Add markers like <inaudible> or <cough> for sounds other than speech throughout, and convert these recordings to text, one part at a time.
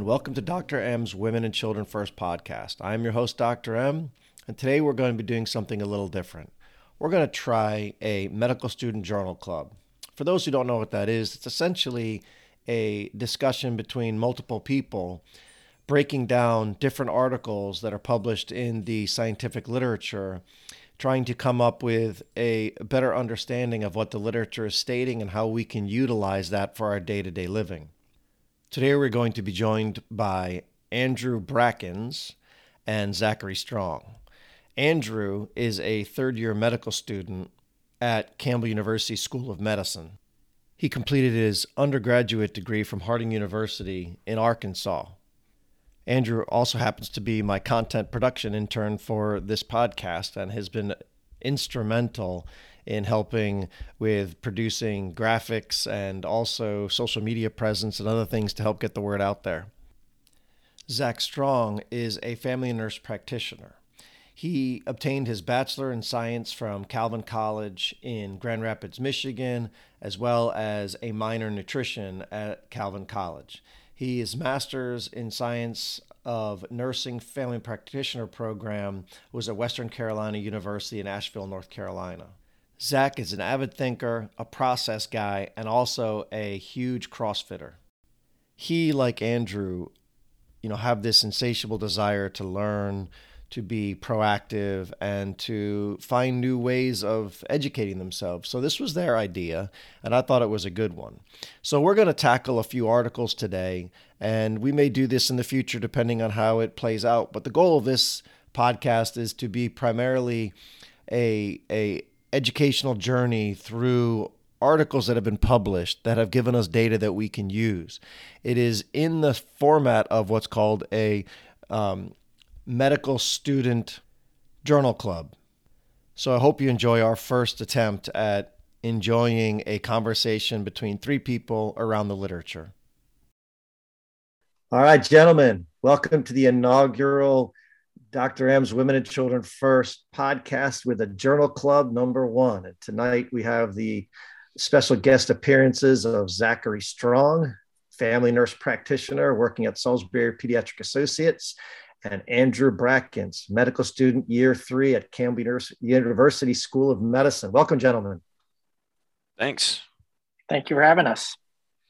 And welcome to Dr. M's Women and Children First podcast. I am your host, Dr. M, and today we're going to be doing something a little different. We're going to try a medical student journal club. For those who don't know what that is, it's essentially a discussion between multiple people breaking down different articles that are published in the scientific literature, trying to come up with a better understanding of what the literature is stating and how we can utilize that for our day to day living. Today we're going to be joined by Andrew Brackens and Zachary Strong. Andrew is a third year medical student at Campbell University School of Medicine. He completed his undergraduate degree from Harding University in Arkansas. Andrew also happens to be my content production intern for this podcast and has been instrumental in helping with producing graphics and also social media presence and other things to help get the word out there. Zach Strong is a family nurse practitioner. He obtained his bachelor in science from Calvin College in Grand Rapids, Michigan, as well as a minor in nutrition at Calvin College. He is master's in science of nursing family practitioner program was at Western Carolina University in Asheville, North Carolina. Zach is an avid thinker, a process guy, and also a huge CrossFitter. He, like Andrew, you know, have this insatiable desire to learn, to be proactive, and to find new ways of educating themselves. So this was their idea, and I thought it was a good one. So we're going to tackle a few articles today, and we may do this in the future depending on how it plays out. But the goal of this podcast is to be primarily a a educational journey through articles that have been published that have given us data that we can use. It is in the format of what's called a um, medical student journal club. So I hope you enjoy our first attempt at enjoying a conversation between three people around the literature. All right, gentlemen, welcome to the inaugural Dr. M's Women and Children First podcast with a journal club number one. And tonight we have the special guest appearances of Zachary Strong, family nurse practitioner working at Salisbury Pediatric Associates, and Andrew Brackens, medical student year three at Campbell University School of Medicine. Welcome, gentlemen. Thanks. Thank you for having us.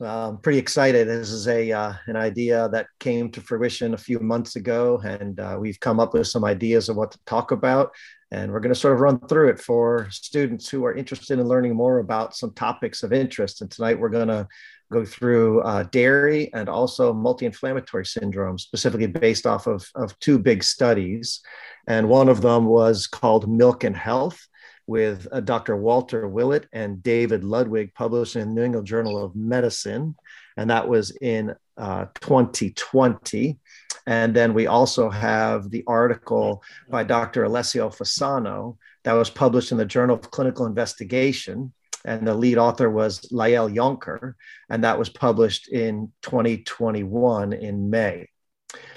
I'm pretty excited. This is a uh, an idea that came to fruition a few months ago, and uh, we've come up with some ideas of what to talk about. And we're going to sort of run through it for students who are interested in learning more about some topics of interest. And tonight we're going to go through uh, dairy and also multi-inflammatory syndrome, specifically based off of, of two big studies. And one of them was called Milk and Health, with uh, Dr. Walter Willett and David Ludwig, published in the New England Journal of Medicine. And that was in uh, 2020. And then we also have the article by Dr. Alessio Fasano that was published in the Journal of Clinical Investigation. And the lead author was Lael Yonker, and that was published in 2021 in May.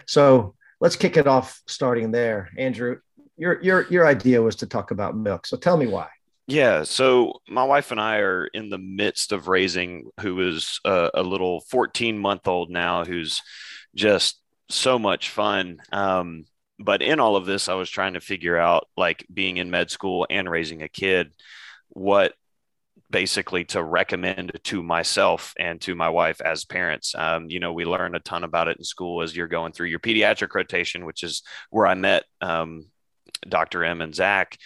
So let's kick it off starting there. Andrew, your your your idea was to talk about milk. So tell me why. Yeah, so my wife and I are in the midst of raising who is a, a little 14 month old now who's just so much fun. Um, but in all of this, I was trying to figure out, like being in med school and raising a kid, what basically to recommend to myself and to my wife as parents. Um, you know, we learn a ton about it in school as you're going through your pediatric rotation, which is where I met um, Dr. M and Zach.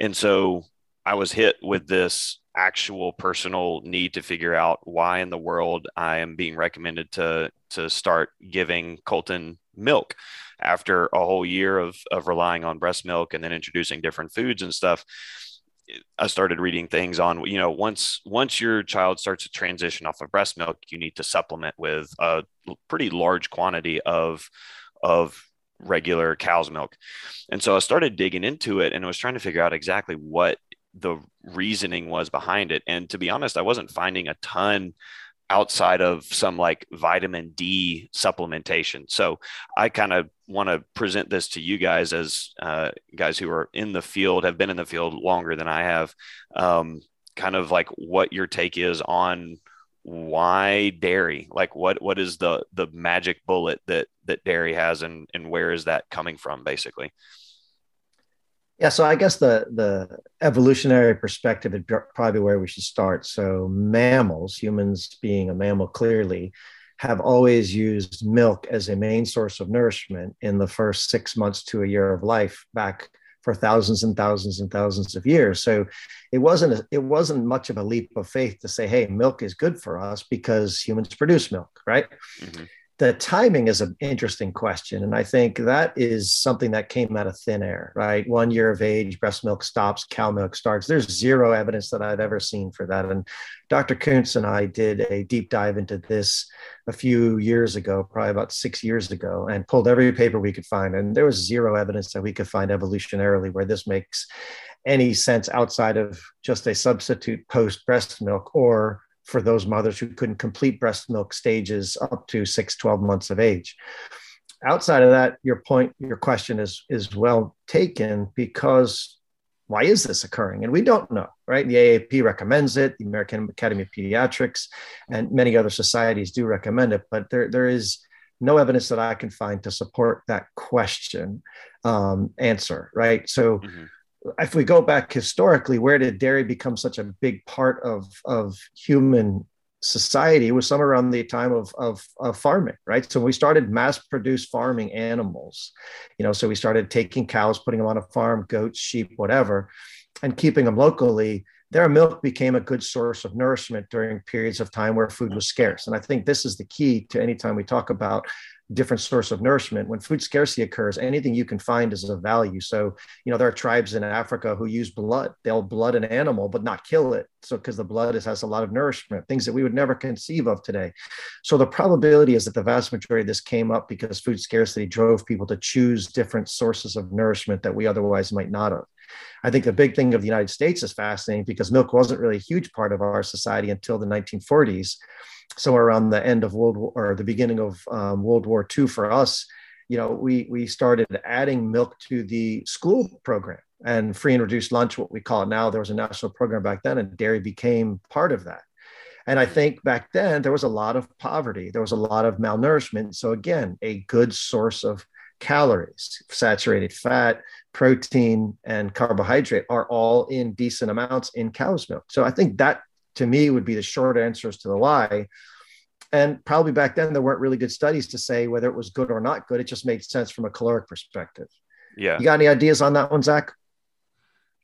And so I was hit with this actual personal need to figure out why in the world I am being recommended to to start giving Colton milk after a whole year of of relying on breast milk and then introducing different foods and stuff. I started reading things on you know once once your child starts to transition off of breast milk, you need to supplement with a pretty large quantity of of regular cow's milk. And so I started digging into it and I was trying to figure out exactly what the reasoning was behind it. And to be honest, I wasn't finding a ton outside of some like vitamin D supplementation. So I kind of want to present this to you guys as uh, guys who are in the field, have been in the field longer than I have, um, kind of like what your take is on why dairy? Like what what is the the magic bullet that that dairy has and and where is that coming from basically? Yeah, so I guess the the evolutionary perspective is probably where we should start. So mammals, humans being a mammal clearly, have always used milk as a main source of nourishment in the first six months to a year of life back for thousands and thousands and thousands of years. So it wasn't a, it wasn't much of a leap of faith to say, "Hey, milk is good for us because humans produce milk," right? Mm-hmm the timing is an interesting question. And I think that is something that came out of thin air, right? One year of age, breast milk stops, cow milk starts. There's zero evidence that I've ever seen for that. And Dr. kuntz and I did a deep dive into this a few years ago, probably about six years ago, and pulled every paper we could find. And there was zero evidence that we could find evolutionarily where this makes any sense outside of just a substitute post breast milk or for those mothers who couldn't complete breast milk stages up to 6 12 months of age. Outside of that your point your question is is well taken because why is this occurring? And we don't know right? The aap recommends it the american academy of pediatrics and many other societies do recommend it but there, there is no evidence that i can find to support that question um, answer right? So mm-hmm if we go back historically, where did dairy become such a big part of, of human society? Was somewhere around the time of, of, of farming, right? So we started mass produced farming animals, you know, so we started taking cows, putting them on a farm, goats, sheep, whatever, and keeping them locally. Their milk became a good source of nourishment during periods of time where food was scarce. And I think this is the key to any time we talk about different source of nourishment. When food scarcity occurs, anything you can find is of value. So, you know, there are tribes in Africa who use blood. They'll blood an animal, but not kill it. So, because the blood is, has a lot of nourishment, things that we would never conceive of today. So, the probability is that the vast majority of this came up because food scarcity drove people to choose different sources of nourishment that we otherwise might not have. I think the big thing of the United States is fascinating because milk wasn't really a huge part of our society until the 1940s somewhere around the end of World War or the beginning of um, World War II for us, you know, we we started adding milk to the school program and free and reduced lunch, what we call it now. There was a national program back then, and dairy became part of that. And I think back then there was a lot of poverty, there was a lot of malnourishment. So again, a good source of calories, saturated fat, protein, and carbohydrate are all in decent amounts in cow's milk. So I think that to me would be the short answers to the why and probably back then there weren't really good studies to say whether it was good or not good. It just made sense from a caloric perspective. Yeah. You got any ideas on that one zach?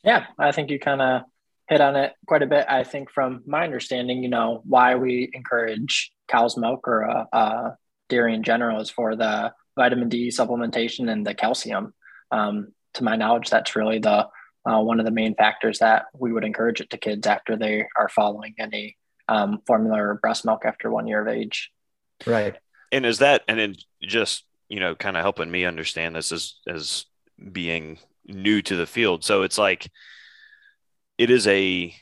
Yeah i think you kind of hit on it quite a bit. I think from my understanding you know why we encourage cow's milk or uh, uh, dairy in general is for the vitamin d supplementation and the calcium um, to my knowledge that's really the uh, one of the main factors that we would encourage it to kids after they are following any um, formula or breast milk after one year of age. Right. And is that, and then just, you know, kind of helping me understand this as, as being new to the field. So it's like, it is a,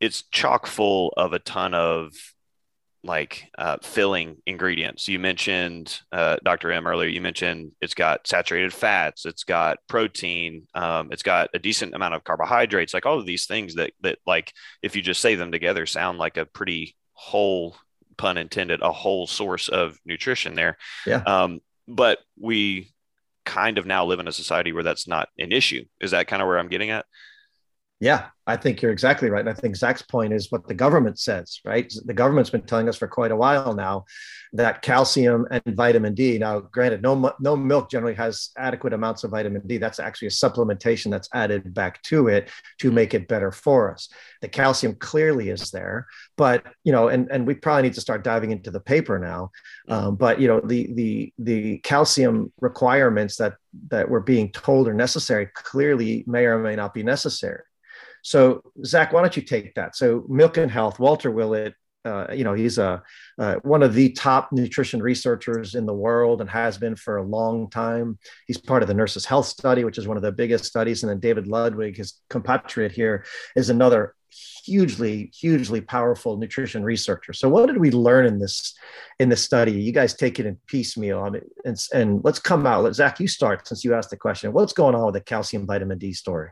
it's chock full of a ton of like uh, filling ingredients. You mentioned uh, Dr. M earlier. You mentioned it's got saturated fats, it's got protein, um, it's got a decent amount of carbohydrates. Like all of these things that that like if you just say them together sound like a pretty whole pun intended a whole source of nutrition there. Yeah. Um, but we kind of now live in a society where that's not an issue. Is that kind of where I'm getting at? Yeah, I think you're exactly right. And I think Zach's point is what the government says, right? The government's been telling us for quite a while now that calcium and vitamin D. Now, granted, no no milk generally has adequate amounts of vitamin D. That's actually a supplementation that's added back to it to make it better for us. The calcium clearly is there, but you know, and and we probably need to start diving into the paper now. Um, but you know, the the the calcium requirements that that we're being told are necessary clearly may or may not be necessary. So, Zach, why don't you take that? So, Milk and Health, Walter Willett, uh, you know, he's a, uh, one of the top nutrition researchers in the world and has been for a long time. He's part of the Nurses Health Study, which is one of the biggest studies. And then David Ludwig, his compatriot here, is another hugely, hugely powerful nutrition researcher. So, what did we learn in this in this study? You guys take it in piecemeal, I mean, and, and let's come out. Let Zach, you start since you asked the question. What's going on with the calcium vitamin D story?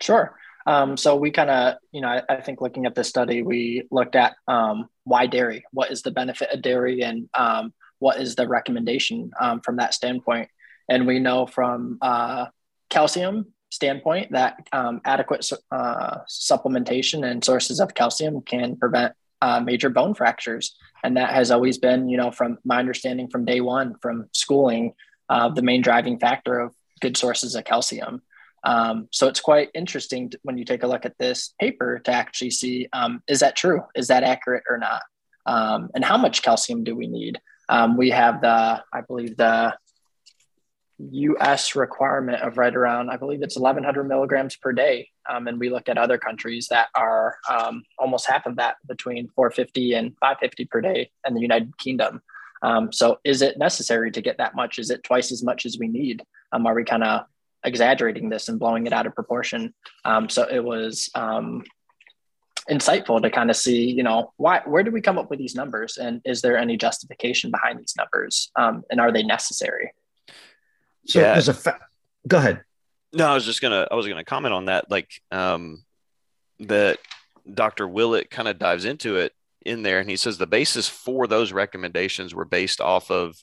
Sure. Um, so we kind of, you know, I, I, think looking at this study, we looked at um, why dairy, what is the benefit of dairy, and um, what is the recommendation um, from that standpoint. And we know from uh, calcium standpoint that um, adequate uh, supplementation and sources of calcium can prevent uh, major bone fractures. And that has always been, you know, from my understanding from day one from schooling, uh, the main driving factor of good sources of calcium. Um, so it's quite interesting to, when you take a look at this paper to actually see um, is that true? Is that accurate or not? Um, and how much calcium do we need? Um, we have the, I believe, the US requirement of right around, I believe it's 1100 milligrams per day. Um, and we look at other countries that are um, almost half of that between 450 and 550 per day in the United Kingdom. So is it necessary to get that much? Is it twice as much as we need? Are we kind of exaggerating this and blowing it out of proportion? Um, so it was um, insightful to kind of see, you know, why, where do we come up with these numbers? And is there any justification behind these numbers? and are they necessary? So yeah. there's a fa- go ahead. No, I was just gonna I was gonna comment on that. Like um, that Dr. Willett kind of dives into it in there, and he says the basis for those recommendations were based off of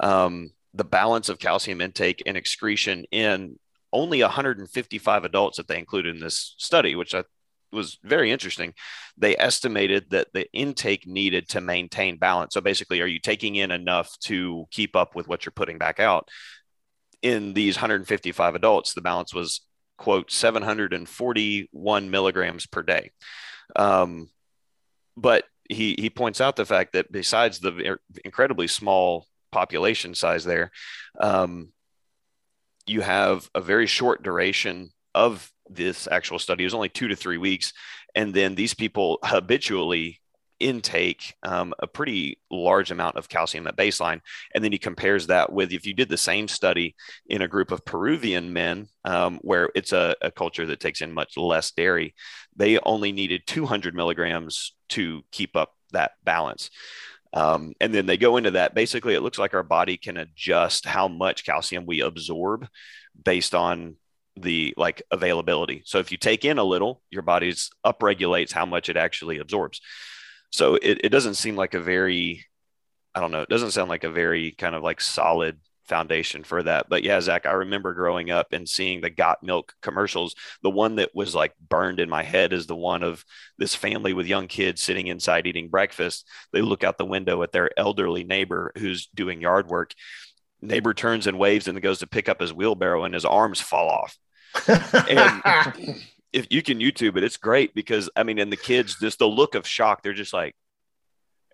um, the balance of calcium intake and excretion in only 155 adults that they included in this study, which I was very interesting. They estimated that the intake needed to maintain balance. So basically, are you taking in enough to keep up with what you're putting back out? in these 155 adults, the balance was quote 741 milligrams per day. Um, but he he points out the fact that besides the incredibly small population size there, um, you have a very short duration of this actual study. It was only two to three weeks, and then these people habitually intake um, a pretty large amount of calcium at baseline. And then he compares that with if you did the same study in a group of Peruvian men, um, where it's a, a, culture that takes in much less dairy, they only needed 200 milligrams to keep up that balance. Um, and then they go into that. Basically, it looks like our body can adjust how much calcium we absorb based on the like availability. So if you take in a little, your body's upregulates how much it actually absorbs. So it, it doesn't seem like a very, I don't know, it doesn't sound like a very kind of like solid foundation for that. But yeah, Zach, I remember growing up and seeing the got milk commercials. The one that was like burned in my head is the one of this family with young kids sitting inside eating breakfast. They look out the window at their elderly neighbor who's doing yard work. Neighbor turns and waves and goes to pick up his wheelbarrow and his arms fall off. and <laughs> if you can YouTube it, it's great because I mean, and the kids just the look of shock, they're just like,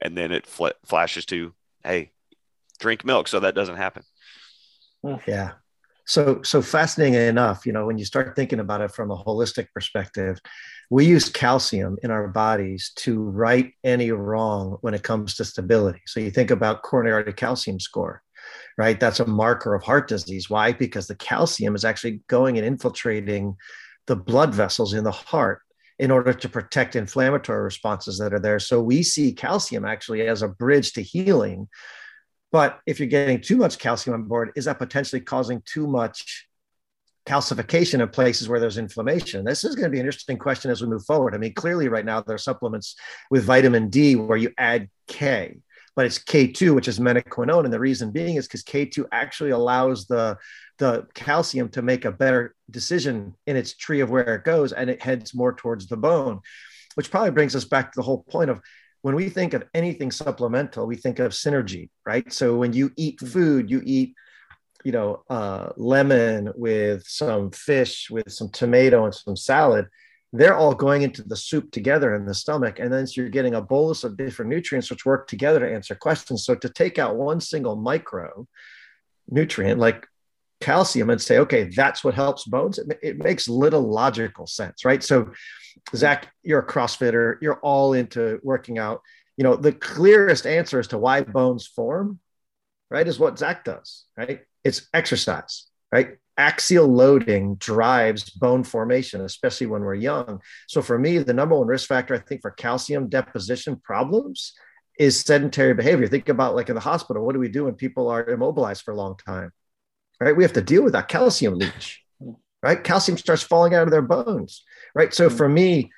and then it fl- flashes to, hey, drink milk so that doesn't happen. Hmm. Yeah. So, so fascinating enough, you know, when you start thinking about it from a holistic perspective, we use calcium in our bodies to right any wrong when it comes to stability. So you think about coronary artery calcium score, right? That's a marker of heart disease. Why? Because the calcium is actually going and infiltrating the blood vessels in the heart in order to protect inflammatory responses that are there. So we see calcium actually as a bridge to healing. But if you're getting too much calcium on board, is that potentially causing too much calcification in places where there's inflammation? This is going to be an interesting question as we move forward. I mean, clearly, right now, there are supplements with vitamin D where you add K, but it's K2, which is menaquinone. And the reason being is because K2 actually allows the the calcium to make a better decision in its tree of where it goes and it heads more towards the bone which probably brings us back to the whole point of when we think of anything supplemental we think of synergy right? So when you eat food you eat you know uh, lemon with some fish with some tomato and some salad. They're all going into the soup together in the stomach and then so you're getting a bolus of different nutrients which work together to answer questions. So to take out one single micro nutrient like calcium and say, okay, that's what helps bones, it, it makes little logical sense, right? So, Zach, you're a CrossFitter, you're all into working out. You know, the clearest answer as to why bones form, right, is what Zach does, right? It's exercise, right? Axial loading drives bone formation, especially when we're young. So, for me, the number one risk factor, I think, for calcium deposition problems is sedentary behavior. Think about like in the hospital, what do we do when people are immobilized for a long time? Right? We have to deal with that calcium leach, right? Calcium starts falling out of their bones, right? So mm-hmm. for me,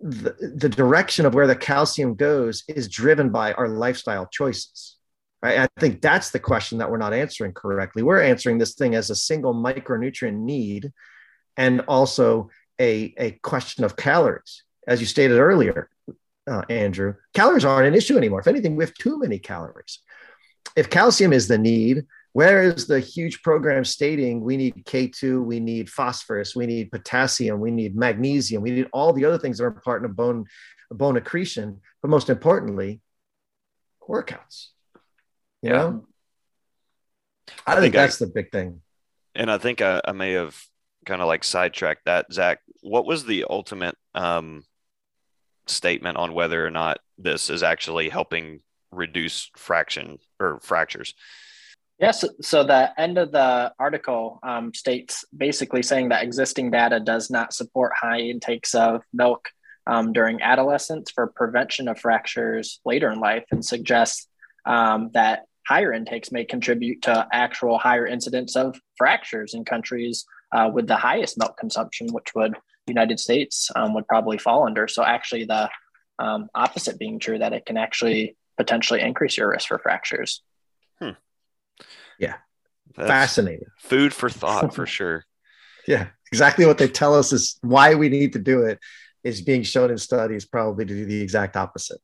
the, the direction of where the calcium goes is driven by our lifestyle choices. Right? I think that's the question that we're not answering correctly. We're answering this thing as a single micronutrient need and also a, a question of calories. As you stated earlier, uh, Andrew, calories aren't an issue anymore. If anything, we have too many calories. If calcium is the need, where is the huge program stating we need K2, we need phosphorus, we need potassium, we need magnesium, we need all the other things that are part of bone, bone accretion, but most importantly, workouts. You yeah. know? I, I think, think that's I, the big thing. And I think I, I may have kind of like sidetracked that. Zach, what was the ultimate um, statement on whether or not this is actually helping reduce fraction or fractures? Yes. So the end of the article um, states basically saying that existing data does not support high intakes of milk um, during adolescence for prevention of fractures later in life and suggests um, that higher intakes may contribute to actual higher incidence of fractures in countries uh, with the highest milk consumption, which would United States um, would probably fall under. So actually the um, opposite being true, that it can actually potentially increase your risk for fractures. Hmm. Yeah. That's Fascinating. Food for thought for <laughs> sure. yeah. Exactly what they tell us is why we need to do it is being shown in studies probably to do the exact opposite.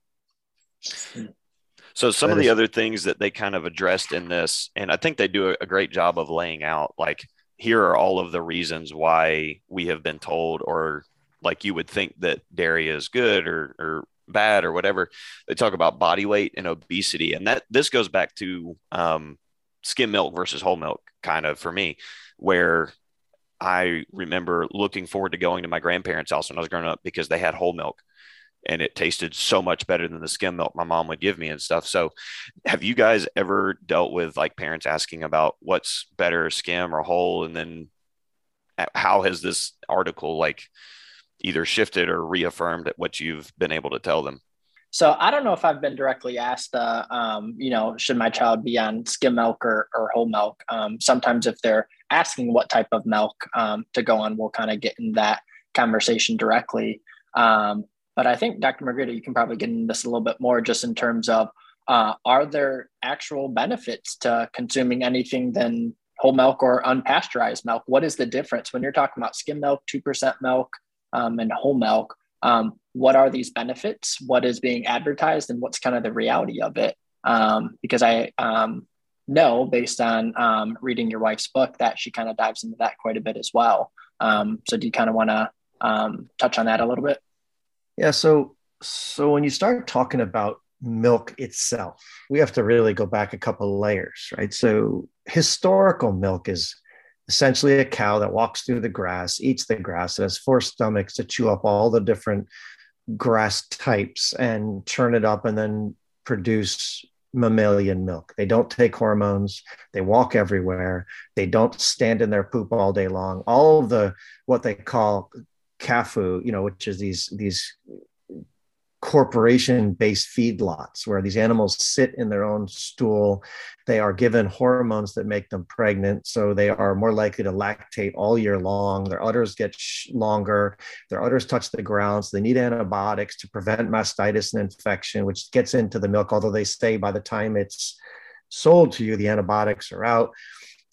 So some that of the is- other things that they kind of addressed in this, and I think they do a great job of laying out like here are all of the reasons why we have been told or like you would think that dairy is good or, or bad or whatever they talk about body weight and obesity and that this goes back to um, skim milk versus whole milk kind of for me where i remember looking forward to going to my grandparents house when i was growing up because they had whole milk and it tasted so much better than the skim milk my mom would give me and stuff. So, have you guys ever dealt with like parents asking about what's better, skim or whole? And then how has this article like either shifted or reaffirmed what you've been able to tell them? So I don't know if I've been directly asked, uh, um, you know, should my child be on skim milk or, or whole milk? Um, sometimes if they're asking what type of milk um, to go on, we'll kind of get in that conversation directly. Um, but I think Dr. Margarita, you can probably get into this a little bit more just in terms of uh, are there actual benefits to consuming anything than whole milk or unpasteurized milk? What is the difference when you're talking about skim milk, 2% milk, um, and whole milk? Um, what are these benefits? What is being advertised, and what's kind of the reality of it? Um, because I um, know, based on um, reading your wife's book, that she kind of dives into that quite a bit as well. Um, so, do you kind of want to touch on that a little bit? Yeah. So, so when you start talking about milk itself, we have to really go back a couple layers, right? So, historical milk is essentially a cow that walks through the grass, eats the grass, and has four stomachs to chew up all the different grass types and churn it up and then produce mammalian milk. They don't take hormones. They walk everywhere. They don't stand in their poop all day long. All of the what they call CAFO, you know, which is these these corporation based feedlots where these animals sit in their own stool. They are given hormones that make them pregnant. So they are more likely to lactate all year long. Their udders get sh- longer. Their udders touch the ground. So they need antibiotics to prevent mastitis and infection, which gets into the milk, although they say by the time it's sold to you, the antibiotics are out.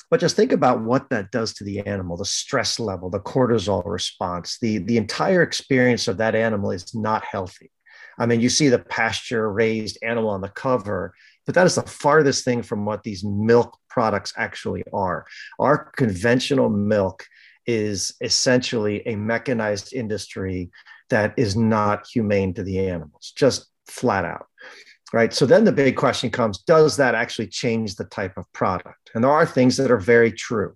But just think about what that does to the animal, the stress level, the cortisol response, the, the entire experience of that animal is not healthy. I mean, you see the pasture raised animal on the cover, but that is the farthest thing from what these milk products actually are. Our conventional milk is essentially a mechanized industry that is not humane to the animals, just flat out right? So then the big question comes does that actually change the type of product? And there are things that are very true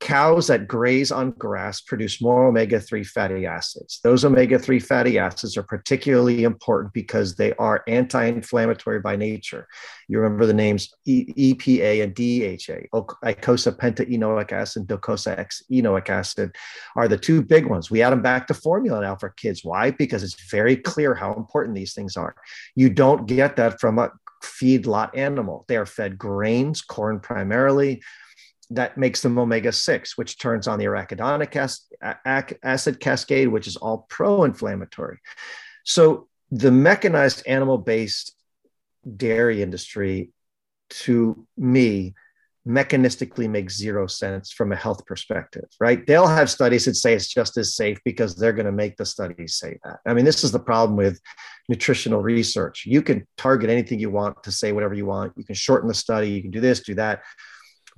cows that graze on grass produce more omega 3 fatty acids. Those omega 3 fatty acids are particularly important because they are anti inflammatory by nature. You remember the names EPA and DHA, icosapentaenoic acid, docosahexaenoic acid are the two big ones. We add them back to formula now for kids. Why? Because it's very clear how important these things are. You don't get that from a feedlot animal. They are fed grains, corn primarily that makes them omega 6, which turns on the arachidonic acid cascade, which is all pro inflammatory. So the mechanized animal based dairy industry, to me, mechanistically makes zero sense from a health perspective, right? They'll have studies that say it's just as safe because they're going to make the studies say that. I mean, this is the problem with nutritional research. You can target anything you want to say whatever you want. You can shorten the study, you can do this, do that.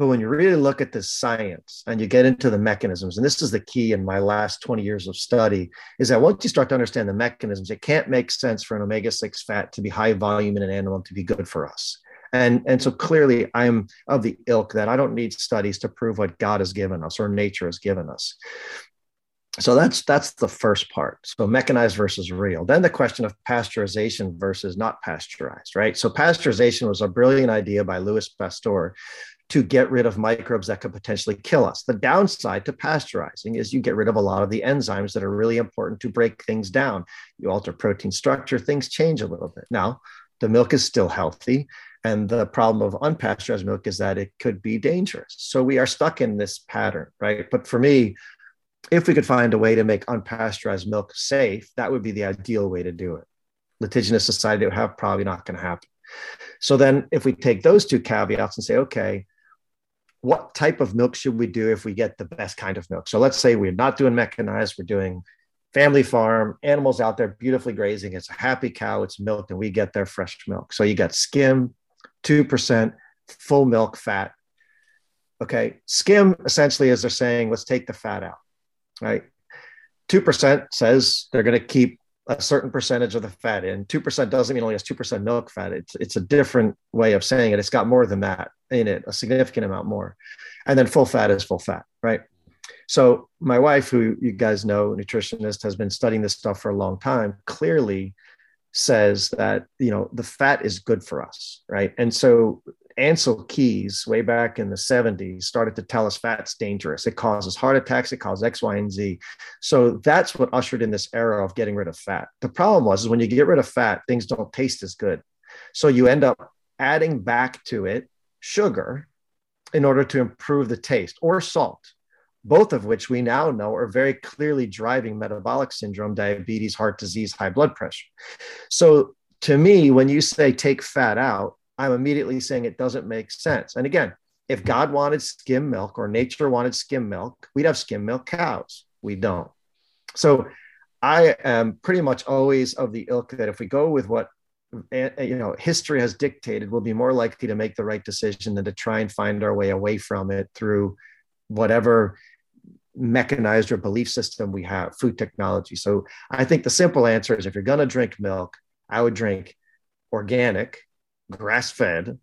But when you really look at the science and you get into the mechanisms, and this is the key in my last 20 years of study, is that once you start to understand the mechanisms, it can't make sense for an omega 6 fat to be high volume in an animal to be good for us. And, and so clearly, I'm of the ilk that I don't need studies to prove what God has given us or nature has given us. So that's that's the first part. So mechanized versus real. Then the question of pasteurization versus not pasteurized, right? So pasteurization was a brilliant idea by Louis Pasteur to get rid of microbes that could potentially kill us. The downside to pasteurizing is you get rid of a lot of the enzymes that are really important to break things down. You alter protein structure, things change a little bit. Now, the milk is still healthy. And the problem of unpasteurized milk is that it could be dangerous. So we are stuck in this pattern, right? But for me, if we could find a way to make unpasteurized milk safe, that would be the ideal way to do it. Litigious society would have probably not going to happen. So then, if we take those two caveats and say, okay, what type of milk should we do if we get the best kind of milk? So let's say we're not doing mechanized, we're doing family farm, animals out there beautifully grazing. It's a happy cow, it's milk, and we get their fresh milk. So you got skim, 2% full milk fat. Okay. Skim essentially is they're saying, let's take the fat out, right? 2% says they're going to keep a certain percentage of the fat in. 2% doesn't mean only has 2% milk fat. It's, it's a different way of saying it. It's got more than that in it, a significant amount more. And then full fat is full fat, right? So my wife, who you guys know, nutritionist, has been studying this stuff for a long time, clearly says that you know the fat is good for us right and so Ancel Keys, way back in the 70s, started to tell us fat's dangerous. It causes heart attacks, it causes X, Y, and Z. So that's what ushered in this era of getting rid of fat. The problem was is when you get rid of fat, things don't taste as good. So you end up adding back to it sugar in order to improve the taste or salt both of which we now know are very clearly driving metabolic syndrome, diabetes, heart disease, high blood pressure. So, to me, when you say take fat out, I'm immediately saying it doesn't make sense. And again, if God wanted skim milk or nature wanted skim milk, we'd have skim milk cows. We don't. So, I am pretty much always of the ilk that if we go with what eh, eh, you know history has dictated, we'll be more likely to make the right decision than to try and find our way away from it through whatever mechanized or belief system we have, food technology. So I think the simple answer is if you're going to drink milk, I would drink organic, grass fed,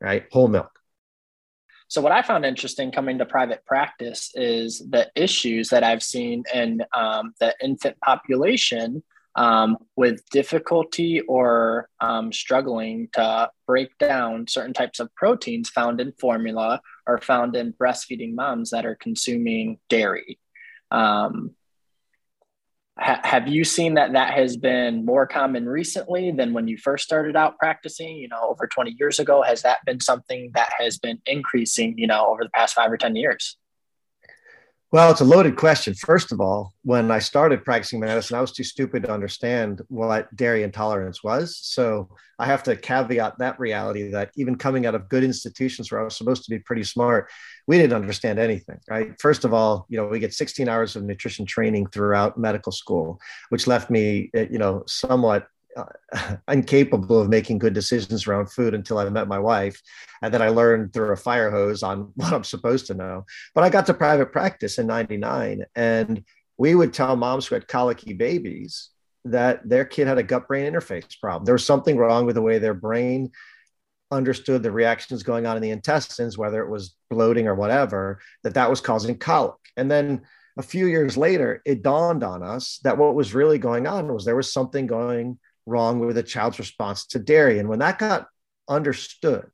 right? Whole milk. So, what I found interesting coming to private practice is the issues that I've seen in um, the infant population um, with difficulty or um, struggling to break down certain types of proteins found in formula or found in breastfeeding moms that are consuming dairy. Um, ha- have you seen that that has been more common recently than when you first started out practicing? You know, over 20 years ago, has that been something that has been increasing, you know, over the past five or 10 years? Well, it's a loaded question. First of all, when I started practicing medicine, I was too stupid to understand what dairy intolerance was. So I have to caveat that reality that even coming out of good institutions where I was supposed to be pretty smart, we didn't understand anything, right? First of all, you know, we get 16 hours of nutrition training throughout medical school, which left me, eh, you know, somewhat uh, <laughs> incapable of making good decisions around food until I met my wife. And then I learned through a fire hose on <laughs> what I'm supposed to know. But I got to private practice in 99. And we would tell moms who had colicky babies that their kid had a gut brain interface problem. There was something wrong with the way their brain understood the reactions going on in the intestines, whether it was bloating or whatever, that that was causing colic. And then a few years later, it dawned on us that what was really going on was there was something going wrong with a child's response to dairy. And when that got understood,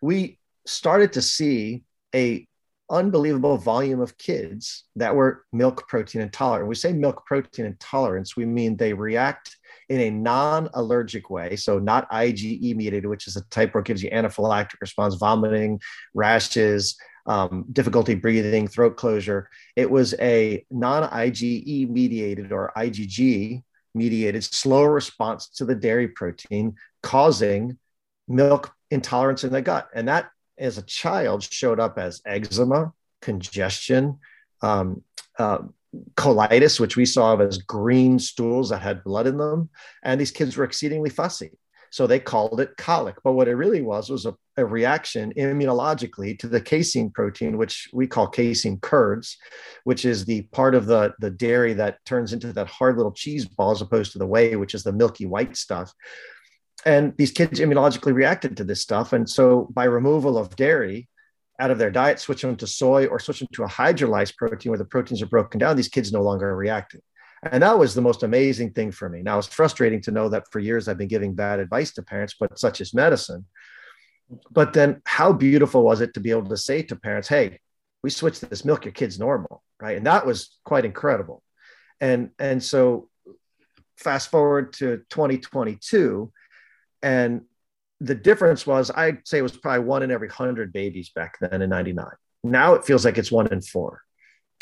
we started to see a unbelievable volume of kids that were milk protein intolerant. When we say milk protein intolerance, we mean they react in a non-allergic way, so not IgE mediated, which is a type where it gives you anaphylactic response, vomiting, rashes, um, difficulty breathing, throat closure. It was a non IgE mediated or IgG mediated slow response to the dairy protein, causing milk intolerance in the gut. And that, as a child, showed up as eczema, congestion, um, uh, colitis, which we saw as green stools that had blood in them. And these kids were exceedingly fussy. So they called it colic. But what it really was was a, a, reaction immunologically to the casein protein, which we call casein curds, which is the part of the, the dairy that turns into that hard little cheese ball as opposed to the whey, which is the milky white stuff. And these kids immunologically reacted to this stuff. And so by removal of dairy, out of their diet, switch them to soy or switch them to a hydrolyzed protein where the proteins are broken down, these kids no longer reacted. And that was the most amazing thing for me. Now it's frustrating to know that for years I've been giving bad advice to parents, but such is medicine. But then how beautiful was it to be able to say to parents, hey, we switched this milk, your kid's normal, right? And that was quite incredible. And and so fast forward to 2022, and the difference was I'd say it was probably one in every hundred babies back then in 99. Now it feels like it's one in four.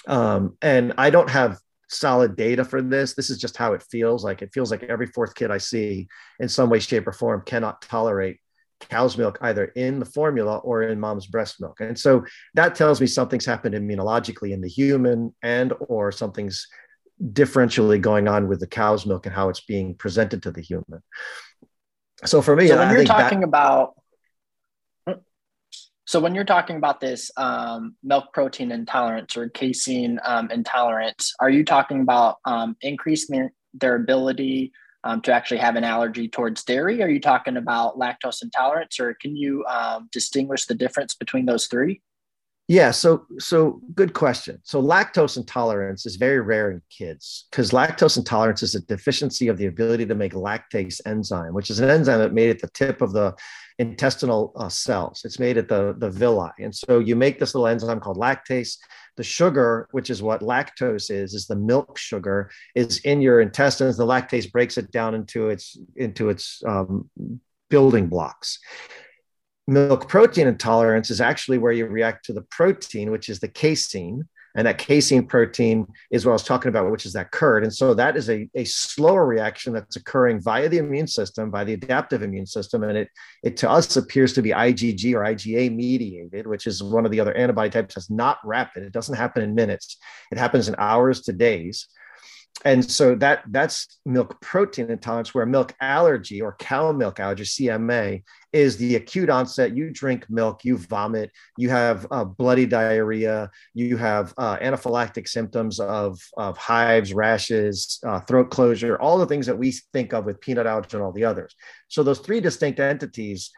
Um, and I don't have solid data for this. This is just how it feels like. It feels like every fourth kid I see in some way, shape, or form cannot tolerate cow's milk either in the formula or in mom's breast milk. And so that tells me something's happened immunologically in the human and or something's differentially going on with the cow's milk and how it's being presented to the human. So for me, so when I you're talking that, about so when you're talking about this um, milk protein intolerance or casein um, intolerance, are you talking about um, increasing their, their ability um, to actually have an allergy towards dairy? Are you talking about lactose intolerance, or can you um, distinguish the difference between those three? Yeah, so so good question. So lactose intolerance is very rare in kids because lactose intolerance is a deficiency of the ability to make lactase enzyme, which is an enzyme that made at the tip of the intestinal uh, cells. It's made at the the villi, and so you make this little enzyme called lactase. The sugar, which is what lactose is, is the milk sugar, is in your intestines. The lactase breaks it down into its into its um, building blocks milk protein intolerance is actually where you react to the protein, which is the casein. And that casein protein is what I was talking about, which is that curd. And so that is a, a slower reaction that's occurring via the immune system, by the adaptive immune system. And it, it to us appears to be IgG or IgA mediated, which is one of the other antibody types that's not rapid. It doesn't happen in minutes, it happens in hours to days and so that that's milk protein intolerance where milk allergy or cow milk allergy cma is the acute onset. You drink milk you vomit you have uh, bloody diarrhea you have uh, anaphylactic symptoms of, of hives rashes uh, throat closure all the things that we think of with peanut allergy and all the others. So those three distinct entities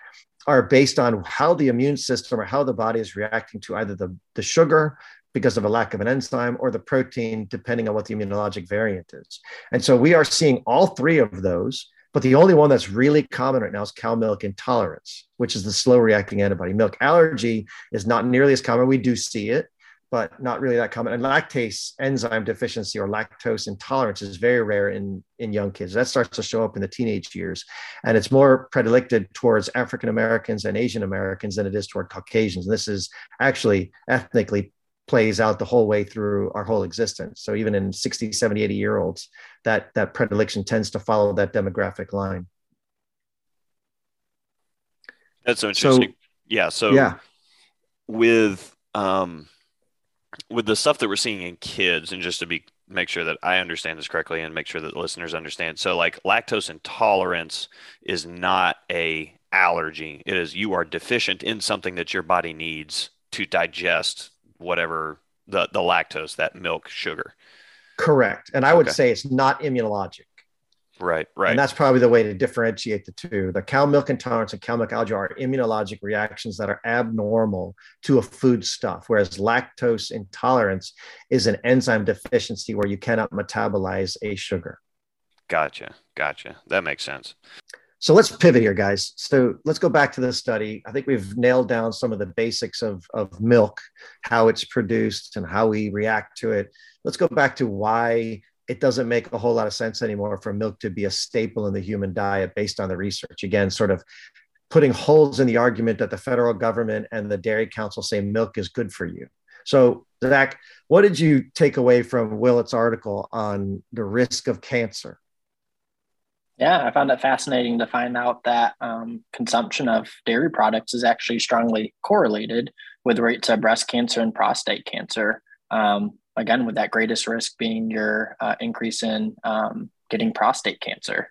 are based on how the immune system or how the body is reacting to either the, the sugar because of a lack of an enzyme or the protein, depending on what the immunologic variant is. And so we are seeing all three of those, but the only one that's really common right now is cow milk intolerance, which is the slow reacting antibody. Milk allergy is not nearly as common. We do see it, but not really that common. And lactase enzyme deficiency or lactose intolerance is very rare in, in young kids. That starts to show up in the teenage years. And it's more predilected towards African Americans and Asian Americans than it is toward Caucasians. And this is actually ethnically plays out the whole way through our whole existence. So even in 60, 70, 80 year olds, that that predilection tends to follow that demographic line. That's so interesting. So, yeah. So yeah. with um with the stuff that we're seeing in kids, and just to be make sure that I understand this correctly and make sure that listeners understand. So like lactose intolerance is not a allergy. It is you are deficient in something that your body needs to digest whatever the the lactose, that milk sugar. Correct. And I would okay. say it's not immunologic. Right, right. And that's probably the way to differentiate the two. The cow milk intolerance and cow milk allergy are immunologic reactions that are abnormal to a food stuff, whereas lactose intolerance is an enzyme deficiency where you cannot metabolize a sugar. Gotcha. Gotcha. That makes sense. So let's pivot here, guys. So let's go back to the study. I think we've nailed down some of the basics of, of milk, how it's produced, and how we react to it. Let's go back to why it doesn't make a whole lot of sense anymore for milk to be a staple in the human diet based on the research. Again, sort of putting holes in the argument that the federal government and the Dairy Council say milk is good for you. So, Zach, what did you take away from Willett's article on the risk of cancer? Yeah, I found it fascinating to find out that um, consumption of dairy products is actually strongly correlated with rates of breast cancer and prostate cancer. Um, again, with that greatest risk being your uh, increase in um, getting prostate cancer.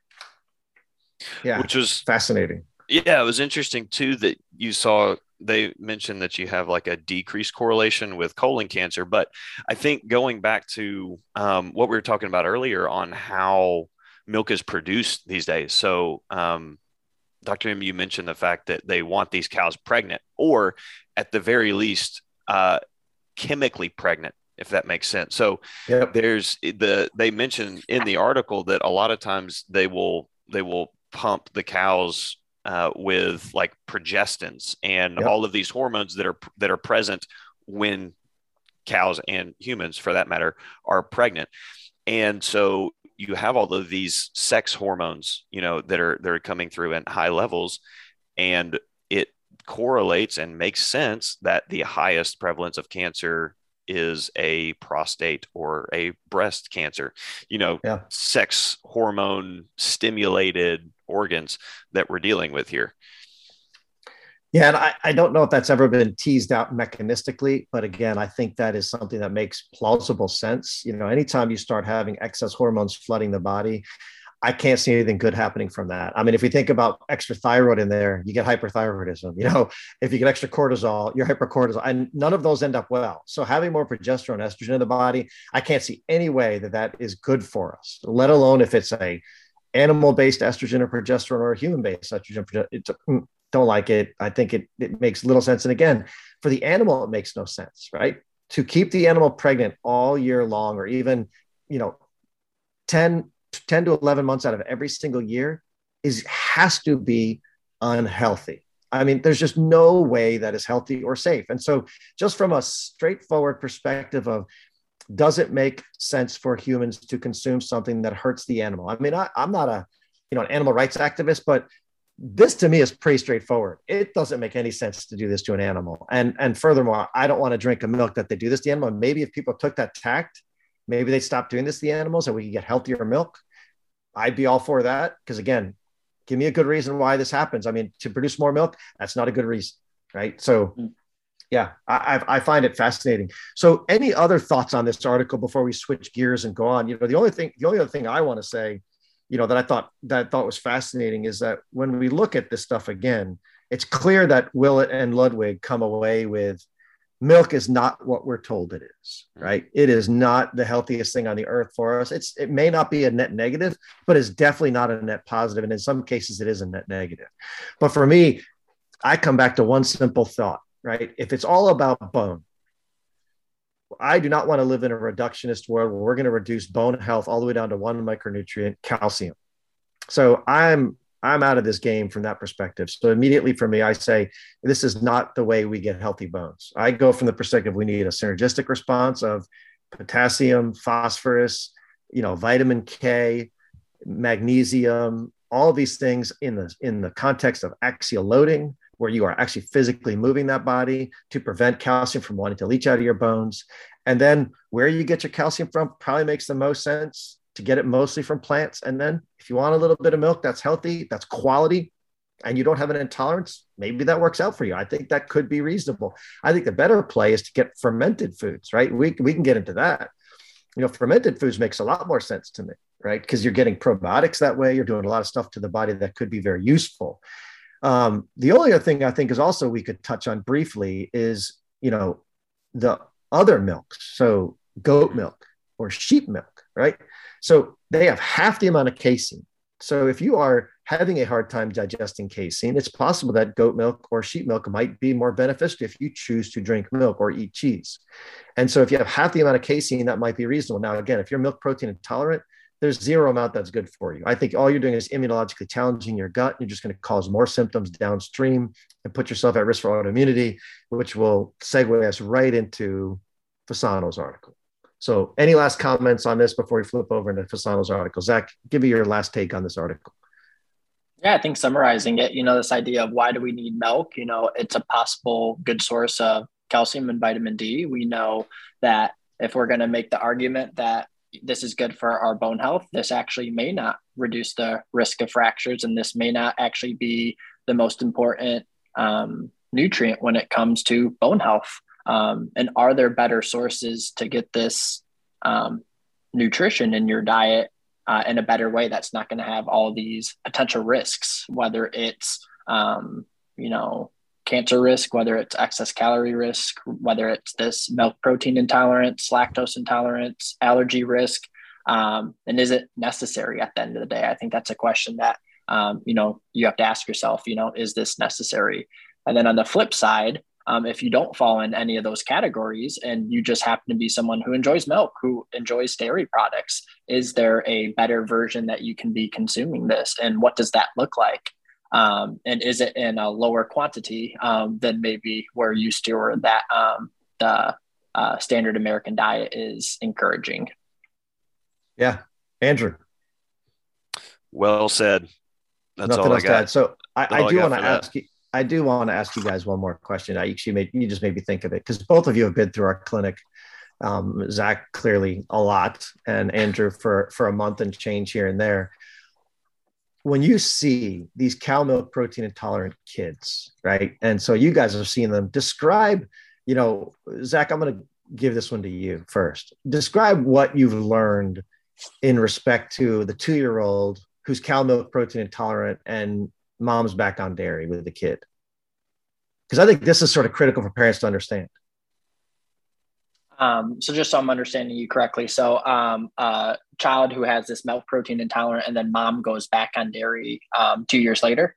Yeah, which was fascinating. Yeah, it was interesting too that you saw they mentioned that you have like a decreased correlation with colon cancer. But I think going back to um, what we were talking about earlier on how milk is produced these days. So, um, Dr. M, you mentioned the fact that they want these cows pregnant, or at the very least, uh, chemically pregnant, if that makes sense. So, yep. there's the they mentioned in the article that a lot of times they will they will pump the cows uh, with like progestins and yep. all of these hormones that are that are present when cows and humans, for that matter, are pregnant. And so you have all of these sex hormones, you know, that are that are coming through in high levels, and it correlates and makes sense that the highest prevalence of cancer is a prostate or a breast cancer. You know, yeah. sex hormone stimulated organs that we're dealing with here. Yeah, and I, I don't know if that's ever been teased out mechanistically, but again, I think that is something that makes plausible sense. You know, anytime you start having excess hormones flooding the body, I can't see anything good happening from that. I mean, if we think about extra thyroid in there, you get hyperthyroidism. You know, <laughs> if you get extra cortisol, you're hypercortisol, and none of those end up well. So having more progesterone, estrogen in the body, I can't see any way that that is good for us. Let alone if it's a animal-based estrogen or progesterone or a human-based estrogen. Don't like it. I think it, it makes little sense. And again, for the animal, it makes no sense, right? To keep the animal pregnant all year long, or even, you know, 10, 10 to 11 months out of every single year is has to be unhealthy. I mean, there's just no way that is healthy or safe. And so, just from a straightforward perspective of does it make sense for humans to consume something that hurts the animal? I mean, I, am not a you know an animal rights activist, but this to me is pretty straightforward. It doesn't make any sense to do this to an animal. And and furthermore, I don't want to drink a milk that they do this to the animal. Maybe if people took that tact, maybe they stop doing this to the animals and we can get healthier milk. I'd be all for that. Because again, give me a good reason why this happens. I mean, to produce more milk, that's not a good reason. Right. So mm. yeah, I, I find it fascinating. So any other thoughts on this article before we switch gears and go on? You know, the only thing, the only other thing I want to say you know that I thought that I thought was fascinating is that when we look at this stuff again, it's clear that Willett and Ludwig come away with milk is not what we're told it is, mm-hmm. right? It is not the healthiest thing on the earth for us. It's it may not be a net negative, but it's definitely not a net positive, and in some cases it is a net negative. But for me, I come back to one simple thought, right? If it's all about bone, I do not want to live in a reductionist world where we're going to reduce bone health all the way down to one micronutrient, calcium. So I'm I'm out of this game from that perspective. So immediately for me, I say this is not the way we get healthy bones. I go from the perspective we need a synergistic response of potassium, phosphorus, you know, vitamin K, magnesium, all these things in the in the context of axial loading, where you are actually physically moving that body to prevent calcium from wanting to leach out of your bones. And then where you get your calcium from probably makes the most sense to get it mostly from plants. And then if you want a little bit of milk that's healthy, that's quality, and you don't have an intolerance, maybe that works out for you. I think that could be reasonable. I think the better play is to get fermented foods, right? We, we can get into that. You know, fermented foods makes a lot more sense to me, right? Because you're getting probiotics that way. You're doing a lot of stuff to the body that could be very useful. Um, the only other thing I think is also we could touch on briefly is, you know, the other milks. So goat milk or sheep milk, right? So they have half the amount of casein. So if you are having a hard time digesting casein, it's possible that goat milk or sheep milk might be more beneficial if you choose to drink milk or eat cheese. And so if you have half the amount of casein, that might be reasonable. Now, again, if you're milk protein intolerant, there's zero amount that's good for you. I think all you're doing is immunologically challenging your gut. You're just going to cause more symptoms downstream and put yourself at risk for autoimmunity, which will segue us right into Fasano's article. So, any last comments on this before we flip over into Fasano's article? Zach, give me your last take on this article. Yeah, I think summarizing it, you know, this idea of why do we need milk? You know, it's a possible good source of calcium and vitamin D. We know that if we're going to make the argument that this is good for our bone health, this actually may not reduce the risk of fractures, and this may not actually be the most important um, nutrient when it comes to bone health. Um, and are there better sources to get this um, nutrition in your diet uh, in a better way that's not going to have all these potential risks, whether it's, um, you know, cancer risk, whether it's excess calorie risk, whether it's this milk protein intolerance, lactose intolerance, allergy risk. Um, and is it necessary at the end of the day? I think that's a question that, um, you know, you have to ask yourself, you know, is this necessary? And then on the flip side, um, if you don't fall in any of those categories and you just happen to be someone who enjoys milk, who enjoys dairy products, is there a better version that you can be consuming this? And what does that look like? Um, and is it in a lower quantity um, than maybe we're used to or that um, the uh, standard American diet is encouraging? Yeah. Andrew. Well said. That's Nothing all I got. So I, I do want to ask you I do want to ask you guys one more question. I actually made you just made me think of it because both of you have been through our clinic. Um, Zach clearly a lot, and Andrew for for a month and change here and there. When you see these cow milk protein intolerant kids, right? And so you guys have seen them. Describe, you know, Zach. I'm going to give this one to you first. Describe what you've learned in respect to the two year old who's cow milk protein intolerant and mom's back on dairy with the kid? Because I think this is sort of critical for parents to understand. Um, so just so I'm understanding you correctly, so um, a child who has this milk protein intolerant, and then mom goes back on dairy um, two years later.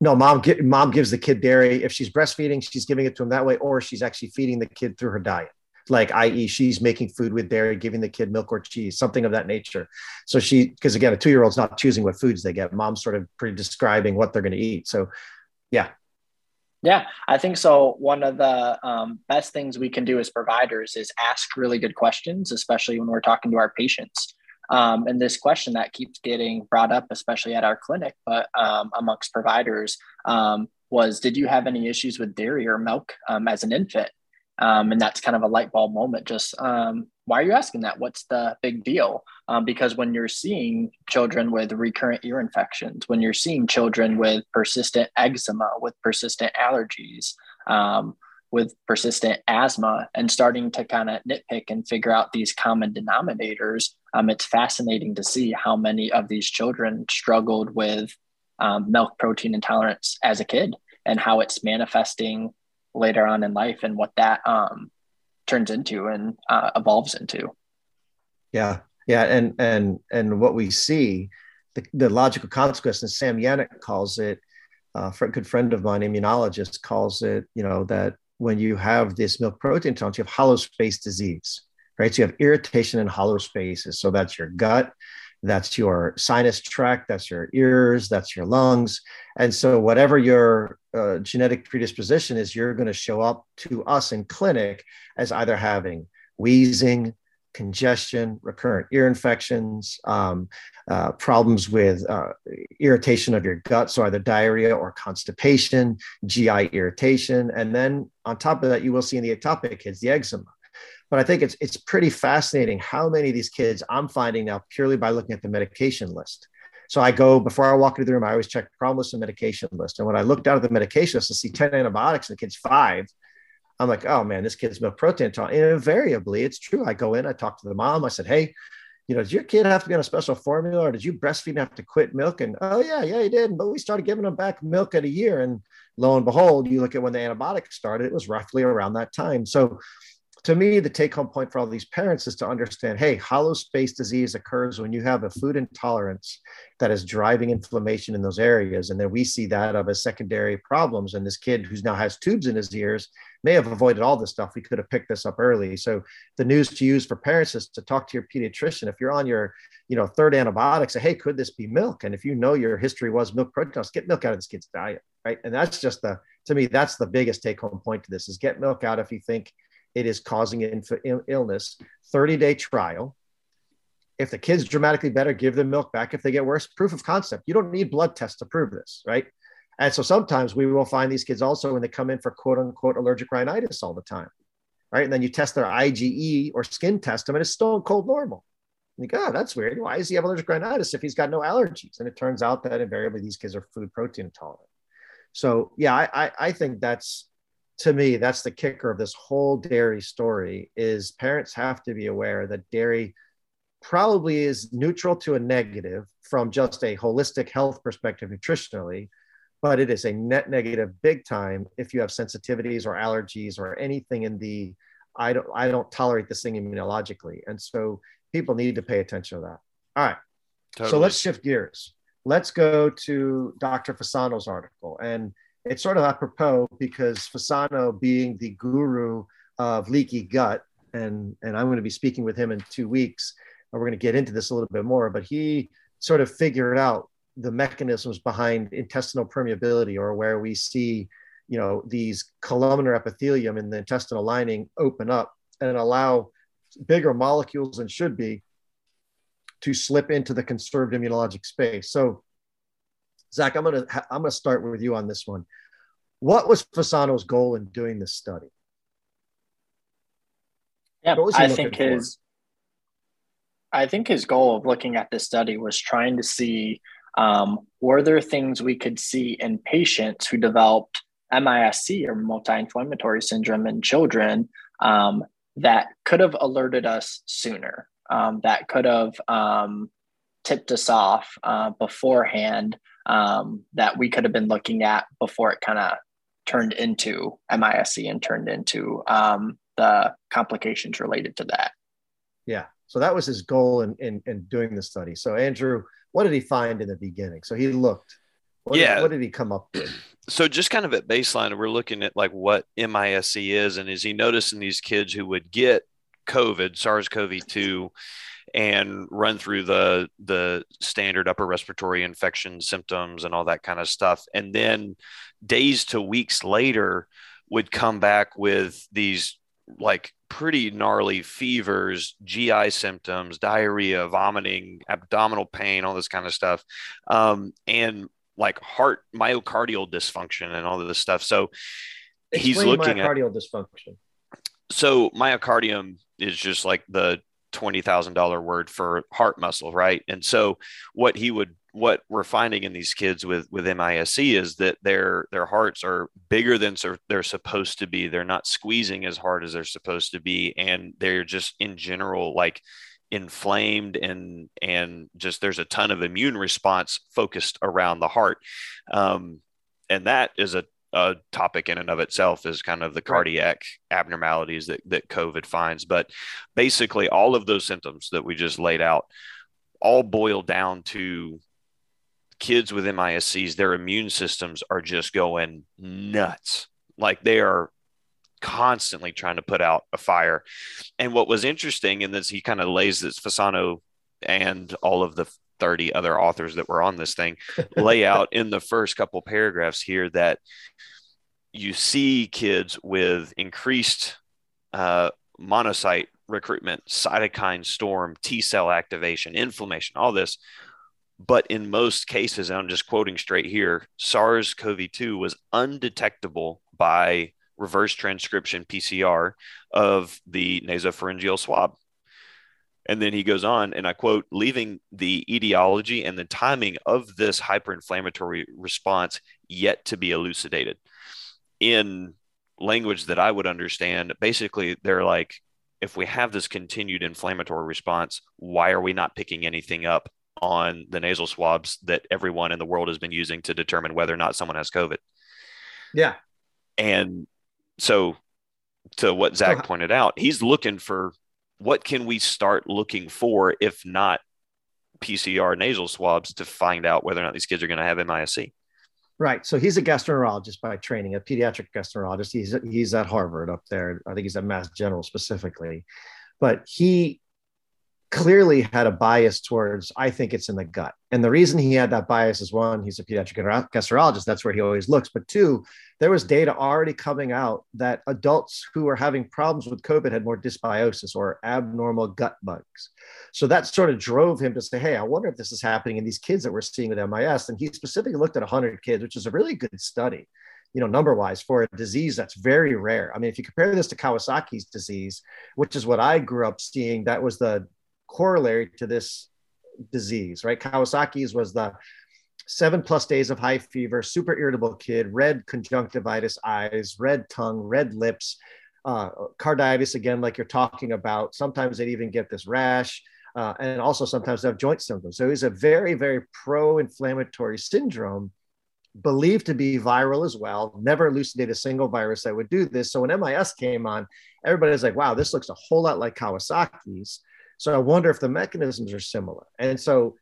No, mom mom gives the kid dairy. If she's breastfeeding, she's giving it to him that way, or she's actually feeding the kid through her diet. Like i.e she's making food with dairy giving the kid milk or cheese something of that nature. So she because again a two-year-old's not choosing what foods they get. Mom's sort of pretty describing what they're going to eat. So yeah yeah i think so one of the um, best things we can do as providers is ask really good questions especially when we're talking to our patients um, and this question that keeps getting brought up especially at our clinic but um, amongst providers um, was did you have any issues with dairy or milk um, as an infant um, and that's kind of a light bulb moment. Just why are you asking that? What's the big deal? Um, because when you're seeing children with recurrent ear infections, when you're seeing children with persistent eczema, with persistent allergies, um, with persistent asthma, and starting to kind of nitpick and figure out these common denominators, um, it's fascinating to see how many of these children struggled with um, milk protein intolerance as a kid and how it's manifesting later on in life and what that um, turns into and uh, evolves into. Yeah, yeah, and and and what we see, the, the logical consequence, and Sam Yannick calls it. Uh, a good friend of mine, immunologist, calls it. You know that when you have this milk protein intolerance, you have hollow space disease, right? So you have irritation in hollow spaces. So that's your gut, that's your sinus tract, that's your ears, that's your lungs. And so, whatever your uh, genetic predisposition is, you're going to show up to us in clinic as either having wheezing, congestion, recurrent ear infections, um, uh, problems with uh, irritation of your gut, so either diarrhea or constipation, GI irritation. And then on top of that, you will see in the atopic kids the eczema. But I think it's it's pretty fascinating how many of these kids I'm finding now purely by looking at the medication list. So I go before I walk into the room, I always check the problem list and medication list. And when I look down at the medication list and see 10 antibiotics and the kid's five, I'm like, oh man, this kid's milk protein intolerant. And invariably, it's true. I go in, I talk to the mom. I said, hey, you know, does your kid have to be on a special formula or did you breastfeed and have to quit milk? And oh yeah, yeah, he did. But we started giving him back milk at a year. And lo and behold, you look at when the antibiotics started, it was roughly around that time. So to me, the take home point for all these parents is to understand hey, hollow space disease occurs when you have a food intolerance that is driving inflammation in those areas. And then we see that of as secondary problems. And this kid who's now has tubes in his ears may have avoided all this stuff. We could have picked this up early. So the news to use for parents is to talk to your pediatrician. If you're on your, you know, third antibiotic, say, hey, could this be milk? And if you know your history was milk protein, get milk out of this kid's diet, right? And that's just the, to me, that's the biggest take home point to this is get milk out if you think it is causing inf- illness 30 day trial If the kid's dramatically better, give them milk back. If they get worse, proof of concept. You don't need blood tests to prove this, right? And so sometimes we will find these kids also when they come in for quote unquote allergic rhinitis all the time, right? And then you test their IgE or skin test them and it's stone cold normal. And you go, oh, that's weird. Why does he have allergic rhinitis if he's got no allergies? And it turns out that invariably these kids are food protein intolerant. So yeah, I, I, I think that's to me, that's the kicker of this whole dairy story is parents have to be aware that dairy probably is neutral to a negative from just a holistic health perspective nutritionally but it is a net negative big time if you have sensitivities or allergies or anything in the i don't i don't tolerate this thing immunologically. And so people need to pay attention to that. All right. Totally. so let's shift gears. Let's go to dr fasano's article. And it's sort of apropos because Fasano, being the guru of leaky gut, and and I'm going to be speaking with him in two weeks, and we're going to get into this a little bit more. But he sort of figured out the mechanisms behind intestinal permeability, or where we see, you know, these columnar epithelium in the intestinal lining open up and allow bigger molecules than should be to slip into the conserved immunologic space. So Zach, I'm gonna I'm gonna start with you on this one. What was Fasano's goal in doing this study? Yeah, I think his I think his goal of looking at this study was trying to see um, were there things we could see in patients who developed MISC or multi-inflammatory syndrome in children um, that could have alerted us sooner, um, that could have um, tipped us off uh, beforehand um, that we could have been looking at before it kind of turned into MISC and turned into um, the complications related to that. Yeah. So that was his goal in, in, in doing the study. So Andrew, what did he find in the beginning? So he looked. What yeah. Did, what did he come up with? So just kind of at baseline, we're looking at like what MISC is, and is he noticing these kids who would get COVID, SARS-CoV-2, and run through the the standard upper respiratory infection symptoms and all that kind of stuff and then days to weeks later would come back with these like pretty gnarly fevers, GI symptoms, diarrhea, vomiting, abdominal pain, all this kind of stuff, um, and like heart myocardial dysfunction and all of this stuff. So Explain he's looking myocardial at myocardial dysfunction. So myocardium is just like the $20,000 word for heart muscle, right? And so what he would what we're finding in these kids with with MISC is that their their hearts are bigger than they're supposed to be. They're not squeezing as hard as they're supposed to be and they're just in general like inflamed and and just there's a ton of immune response focused around the heart. Um, and that is a a topic in and of itself is kind of the cardiac right. abnormalities that, that COVID finds. But basically, all of those symptoms that we just laid out all boil down to kids with MISCs, their immune systems are just going nuts. Like they are constantly trying to put out a fire. And what was interesting in this, he kind of lays this Fasano and all of the 30 other authors that were on this thing <laughs> lay out in the first couple paragraphs here that you see kids with increased uh, monocyte recruitment, cytokine storm, T cell activation, inflammation, all this. But in most cases, and I'm just quoting straight here, SARS CoV 2 was undetectable by reverse transcription PCR of the nasopharyngeal swab. And then he goes on, and I quote, leaving the etiology and the timing of this hyperinflammatory response yet to be elucidated. In language that I would understand, basically, they're like, if we have this continued inflammatory response, why are we not picking anything up on the nasal swabs that everyone in the world has been using to determine whether or not someone has COVID? Yeah. And so, to what Zach uh-huh. pointed out, he's looking for what can we start looking for if not PCR nasal swabs to find out whether or not these kids are going to have MISC? Right. So he's a gastroenterologist by training, a pediatric gastroenterologist. He's he's at Harvard up there. I think he's at Mass General specifically, but he clearly had a bias towards i think it's in the gut. And the reason he had that bias is one he's a pediatric gastroenterologist that's where he always looks. But two there was data already coming out that adults who were having problems with covid had more dysbiosis or abnormal gut bugs. So that sort of drove him to say hey i wonder if this is happening in these kids that we're seeing with mis and he specifically looked at 100 kids which is a really good study you know, number wise for a disease that's very rare. I mean, if you compare this to Kawasaki's disease, which is what I grew up seeing, that was the corollary to this disease, right? Kawasaki's was the seven plus days of high fever, super irritable kid, red conjunctivitis eyes, red tongue, red lips, uh, carditis again, like you're talking about. Sometimes they'd even get this rash. Uh, and also sometimes they have joint symptoms. So it's a very, very pro-inflammatory syndrome, believed to be viral as well. Never elucidated a single virus that would do this. So when MIS came on, everybody's like, "Wow, this looks a whole lot like Kawasaki's." So I wonder if the mechanisms are similar. And so,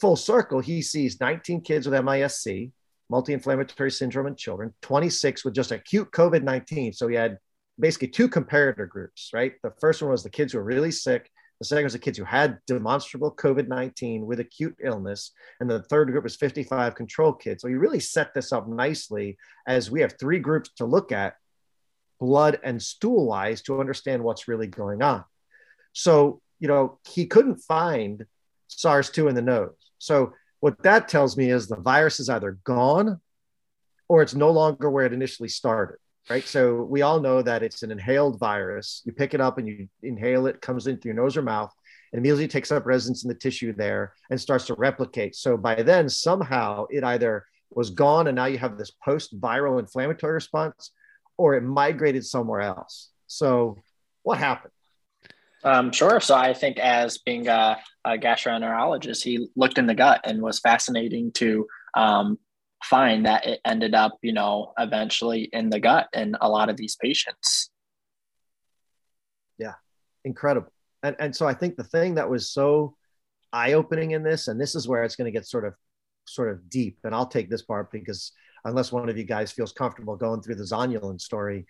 full circle, he sees 19 kids with MISC, multi inflammatory syndrome in children, 26 with just acute COVID 19. So he had basically two comparator groups, right? The first one was the kids who were really sick. The second was the kids who had demonstrable COVID 19 with acute illness. And the third group was 55 control kids. So he really set this up nicely as we have three groups to look at blood and stool wise to understand what's really going on. So you know, he couldn't find SARS 2 in the nose. So, what that tells me is the virus is either gone or it's no longer where it initially started, right? So, we all know that it's an inhaled virus. You pick it up and you inhale it, comes into your nose or mouth, and immediately takes up residence in the tissue there and starts to replicate. So, by then, somehow it either was gone and now you have this post viral inflammatory response or it migrated somewhere else. So, what happened? Um, sure. So I think as being a, a, gastroenterologist, he looked in the gut and was fascinating to um, find that it ended up, you know, eventually in the gut in a lot of these patients. Yeah, incredible. And and so I think the thing that was so eye opening in this, and this is where it's going to get sort of sort of deep, and I'll take this part because unless one of you guys feels comfortable going through the zonulin story,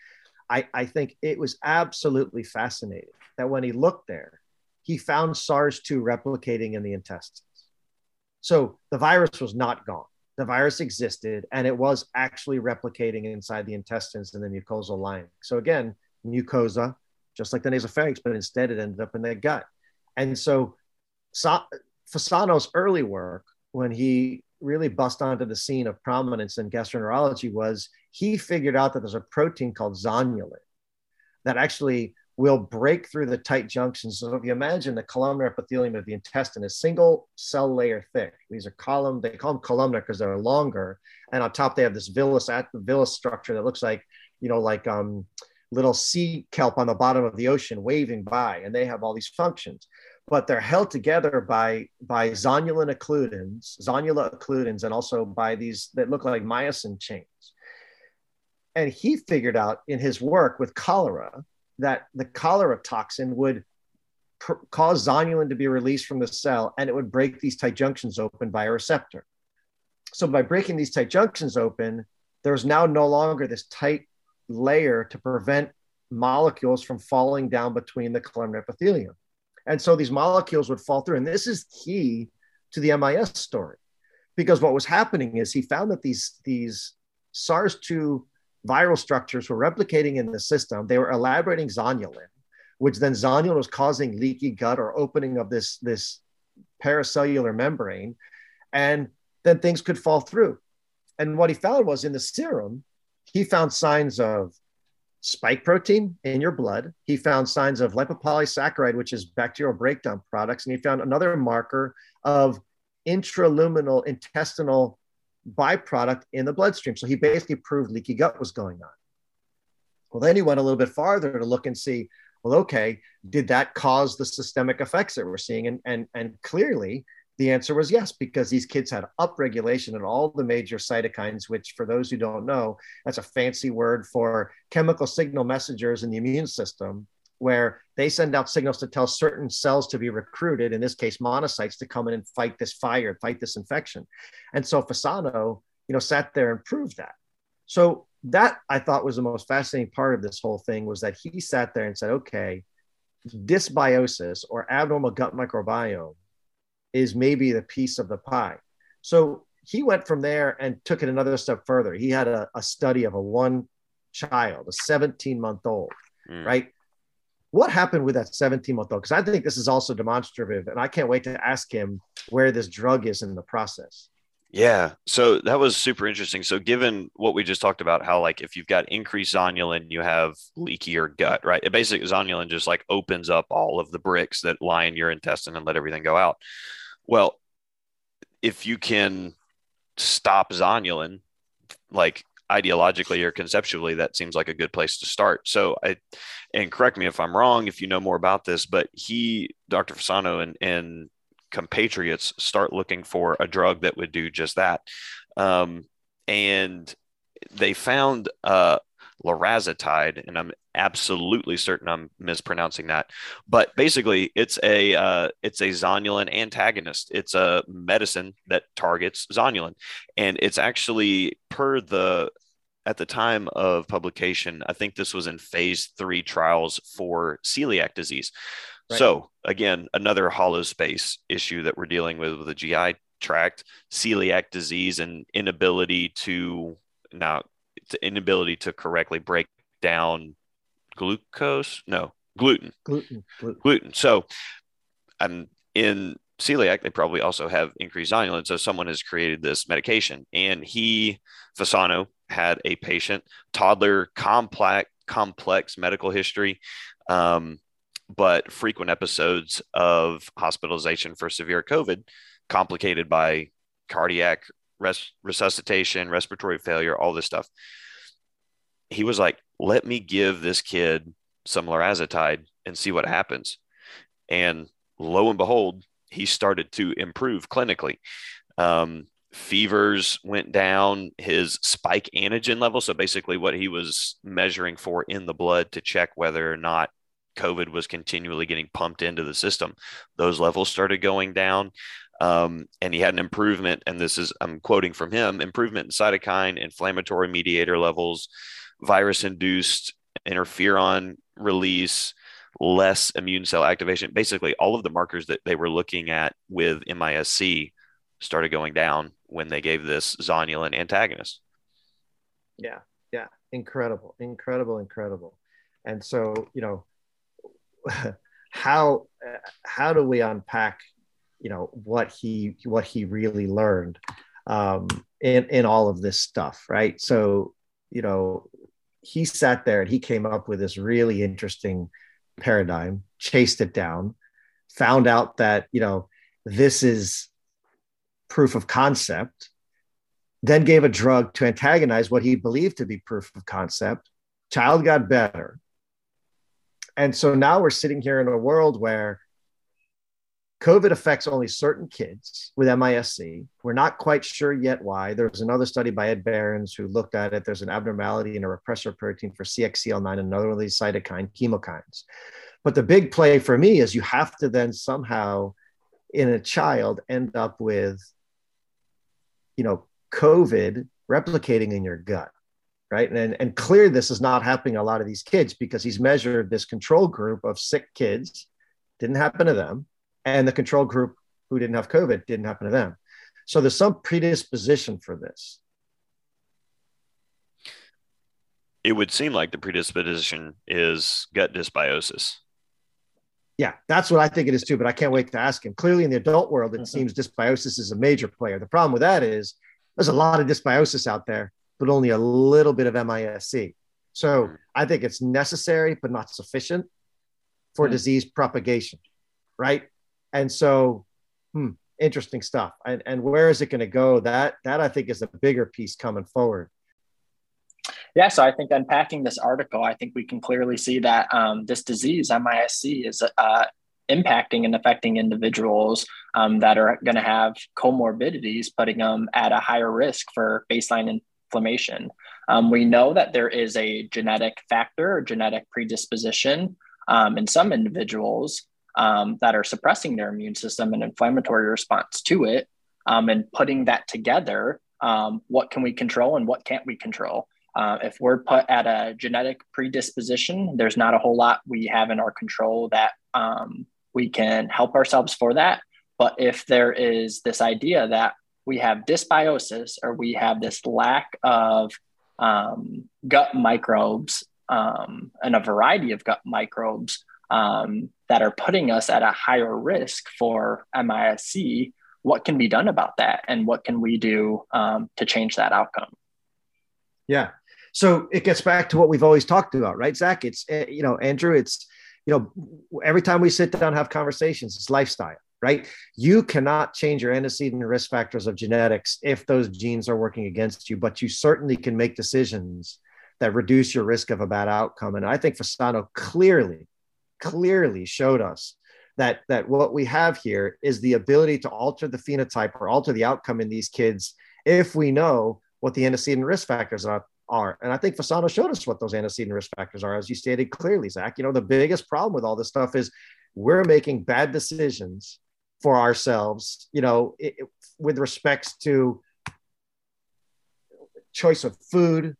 I, I think it was absolutely fascinating that when he looked there, he found SARS 2 replicating in the intestines. So the virus was not gone. The virus existed and it was actually replicating inside the intestines and the mucosal lining. So again, mucosa, just like the nasopharynx, but instead it ended up in the gut. And so Fasano's early work, when he really bust onto the scene of prominence in gastroenterology, was he figured out that there's a protein called zonulin that actually will break through the tight junctions. So if you imagine the columnar epithelium of the intestine is single cell layer thick. These are column, they call them columnar because they're longer. And on top, they have this villus, at, the villus structure that looks like, you know, like um, little sea kelp on the bottom of the ocean waving by. And they have all these functions, but they're held together by, by zonulin occludins, zonula occludins, and also by these that look like myosin chains. And he figured out in his work with cholera that the cholera toxin would pr- cause zonulin to be released from the cell and it would break these tight junctions open by a receptor. So by breaking these tight junctions open, there's now no longer this tight layer to prevent molecules from falling down between the columnar epithelium. And so these molecules would fall through. And this is key to the MIS story because what was happening is he found that these, these SARS-2 viral structures were replicating in the system. They were elaborating zonulin, which then zonulin was causing leaky gut or opening of this, this paracellular membrane. And then things could fall through. And what he found was in the serum, he found signs of spike protein in your blood. He found signs of lipopolysaccharide, which is bacterial breakdown products. And he found another marker of intraluminal intestinal byproduct in the bloodstream. So he basically proved leaky gut was going on. Well, then he went a little bit farther to look and see, well, okay, did that cause the systemic effects that we're seeing? And, and, and clearly, the answer was yes, because these kids had upregulation in all the major cytokines, which, for those who don't know, that's a fancy word for chemical signal messengers in the immune system where they send out signals to tell certain cells to be recruited, in this case, monocytes, to come in and fight this fire, fight this infection. And so Fasano, you know, sat there and proved that. So that I thought was the most fascinating part of this whole thing was that he sat there and said, okay, dysbiosis or abnormal gut microbiome is maybe the piece of the pie. So he went from there and took it another step further. He had a, a study of a one child, a 17 month old, mm. right? What happened with that 17 month old? Because I think this is also demonstrative, and I can't wait to ask him where this drug is in the process. Yeah. So that was super interesting. So given what we just talked about, how like if you've got increased zonulin, you have leakier gut, right? It basically zonulin just like opens up all of the bricks that lie in your intestine and let everything go out. Well, if you can stop zonulin, like ideologically or conceptually, that seems like a good place to start. So I, and correct me if I'm wrong, if you know more about this, but he, Dr. Fasano and, and compatriots start looking for a drug that would do just that. Um, and they found uh, larazotide, and I'm absolutely certain I'm mispronouncing that. But basically, it's a uh, it's a zonulin antagonist. It's a medicine that targets zonulin, and it's actually per the at the time of publication. I think this was in phase three trials for celiac disease. Right. So again, another hollow space issue that we're dealing with with the GI tract, celiac disease, and inability to now inability to correctly break down glucose. No, gluten. Gluten. Gluten. gluten. So, um, in celiac, they probably also have increased zonulin. So someone has created this medication, and he Fasano had a patient, toddler, complex complex medical history. Um, but frequent episodes of hospitalization for severe COVID, complicated by cardiac res- resuscitation, respiratory failure, all this stuff. He was like, let me give this kid some larazotide and see what happens. And lo and behold, he started to improve clinically. Um, fevers went down, his spike antigen level. So basically, what he was measuring for in the blood to check whether or not COVID was continually getting pumped into the system. Those levels started going down. Um, and he had an improvement, and this is, I'm quoting from him improvement in cytokine, inflammatory mediator levels, virus induced interferon release, less immune cell activation. Basically, all of the markers that they were looking at with MISC started going down when they gave this zonulin antagonist. Yeah, yeah, incredible, incredible, incredible. And so, you know, <laughs> how how do we unpack you know what he what he really learned um, in in all of this stuff right so you know he sat there and he came up with this really interesting paradigm chased it down found out that you know this is proof of concept then gave a drug to antagonize what he believed to be proof of concept child got better and so now we're sitting here in a world where COVID affects only certain kids with MISC. We're not quite sure yet why. There was another study by Ed Behrens who looked at it. There's an abnormality in a repressor protein for CXCL9, another of these cytokine chemokines. But the big play for me is you have to then somehow, in a child, end up with, you know, COVID replicating in your gut right? And, and clearly this is not happening a lot of these kids because he's measured this control group of sick kids, didn't happen to them, and the control group who didn't have COVID didn't happen to them. So there's some predisposition for this. It would seem like the predisposition is gut dysbiosis. Yeah, that's what I think it is too, but I can't wait to ask him. Clearly, in the adult world, it mm-hmm. seems dysbiosis is a major player. The problem with that is there's a lot of dysbiosis out there but only a little bit of MISC. So mm. I think it's necessary, but not sufficient for mm. disease propagation, right? And so, hmm, interesting stuff. And, and where is it going to go? That that I think is a bigger piece coming forward. Yeah, so I think unpacking this article, I think we can clearly see that um, this disease, MISC, is uh, impacting and affecting individuals um, that are going to have comorbidities, putting them at a higher risk for baseline inflammation. Um, we know that there is a genetic factor or genetic predisposition um, in some individuals um, that are suppressing their immune system and inflammatory response to it. Um, and putting that together, um, what can we control and what can't we control? Uh, if we're put at a genetic predisposition, there's not a whole lot we have in our control that um, we can help ourselves for that. But if there is this idea that we have dysbiosis or we have this lack of um, gut microbes um, and a variety of gut microbes um, that are putting us at a higher risk for MISC, what can be done about that? And what can we do um, to change that outcome? Yeah. So it gets back to what we've always talked about, right, Zach? It's, eh, you know, Andrew, it's, you know, every time we sit down have conversations, it's lifestyle right? You cannot change your antecedent risk factors of genetics if those genes are working against you, but you certainly can make decisions that reduce your risk of a bad outcome. And I think Fasano clearly, clearly showed us that that what we have here is the ability to alter the phenotype or alter the outcome in these kids if we know what the antecedent risk factors are. Are. And I think Fasano showed us what those antecedent risk factors are, as you stated clearly, Zach. You know, the biggest problem with all this stuff is we're making bad decisions for ourselves, you know, it, it, with respects to choice of food,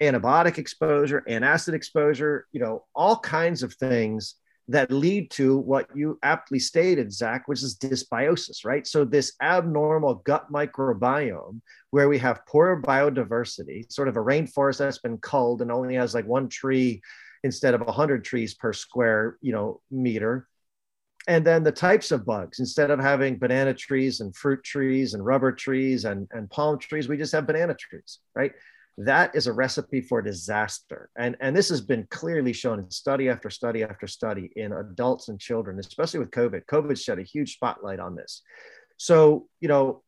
antibiotic exposure, antacid exposure, you know, all kinds of things that lead to what you aptly stated, Zach, which is dysbiosis, right? So, this abnormal gut microbiome where we have poor biodiversity, sort of a rainforest that's been culled and only has like one tree instead of 100 trees per square, you know, meter and then the types of bugs instead of having banana trees and fruit trees and rubber trees and, and palm trees we just have banana trees right that is a recipe for disaster. And and this has been clearly shown in study after study after study in adults and children especially with covid. Covid shed a huge spotlight on this. So you know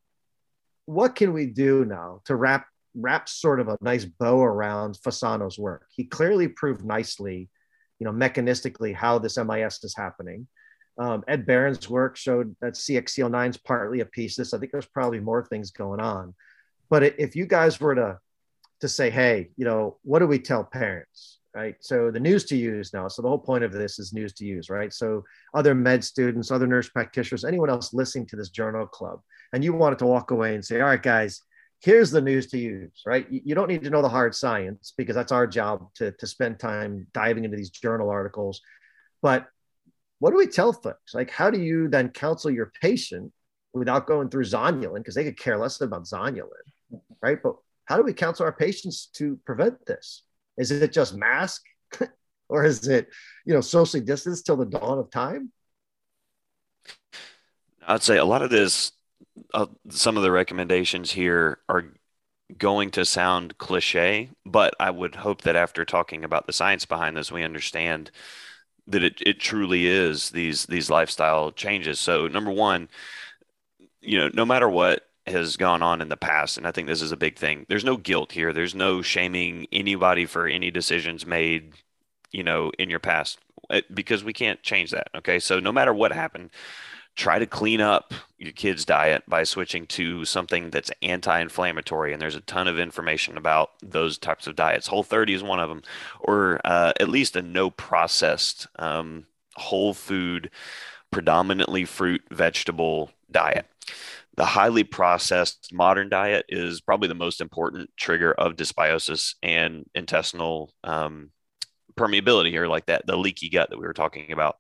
what can we do now to wrap wrap sort of a nice bow around fasano's work? He clearly proved nicely you know mechanistically how this mis is happening. Um, Ed Behrens' work showed that CXCL9 is partly a piece this. I think there's probably more things going on. But if you guys were to to say, hey, you know, what do we tell parents? Right. So the news to use now. So the whole point of this is news to use, right? So other med students, other nurse practitioners, anyone else listening to this journal club, and you wanted to walk away and say, all right, guys, here's the news to use, right? You don't need to know the hard science because that's our job to, to spend time diving into these journal articles. But what do we tell folks? Like, how do you then counsel your patient without going through zonulin? Because they could care less about zonulin, right? But how do we counsel our patients to prevent this? Is it just mask <laughs> or is it, you know, socially distance till the dawn of time? I'd say a lot of this, uh, some of the recommendations here are going to sound cliche, but I would hope that after talking about the science behind this, we understand that it, it truly is these these lifestyle changes. So number one, you know, no matter what has gone on in the past, and I think this is a big thing. There's no guilt here. There's no shaming anybody for any decisions made, you know, in your past eh, because we can't change that. Okay, so no matter what happened, try to clean up your kid's diet by switching to something that's anti-inflammatory and there's a ton of information about those types of diets whole 30 is one of them or uh, at least a no processed um, whole food predominantly fruit vegetable diet the highly processed modern diet is probably the most important trigger of dysbiosis and intestinal um, permeability here like that the leaky gut that we were talking about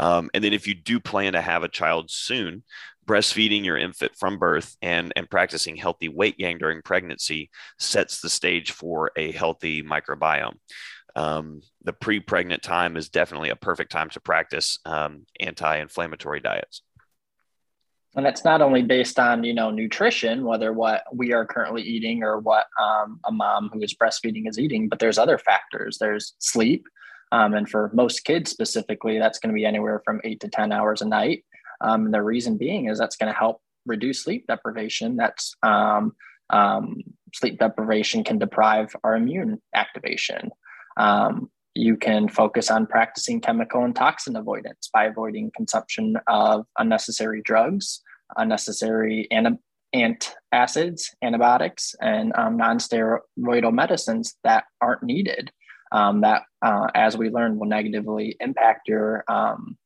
um, and then if you do plan to have a child soon, breastfeeding your infant from birth and, and practicing healthy weight gain during pregnancy sets the stage for a healthy microbiome. Um, the pre pregnant time is definitely a perfect time to practice um, anti inflammatory diets. And it's not only based on, you know, nutrition, whether what we are currently eating or what um, a mom who is breastfeeding is eating, but there's other factors. There's sleep, um, and for most kids specifically, that's going to be anywhere from eight to 10 hours a night. Um, the reason being is that's going to help reduce sleep deprivation. That's um, um, sleep deprivation can deprive our immune activation. Um, you can focus on practicing chemical and toxin avoidance by avoiding consumption of unnecessary drugs, unnecessary anti- acids, antibiotics, and um, non-steroidal medicines that aren't needed um, that, uh, as we learned, will negatively impact your um,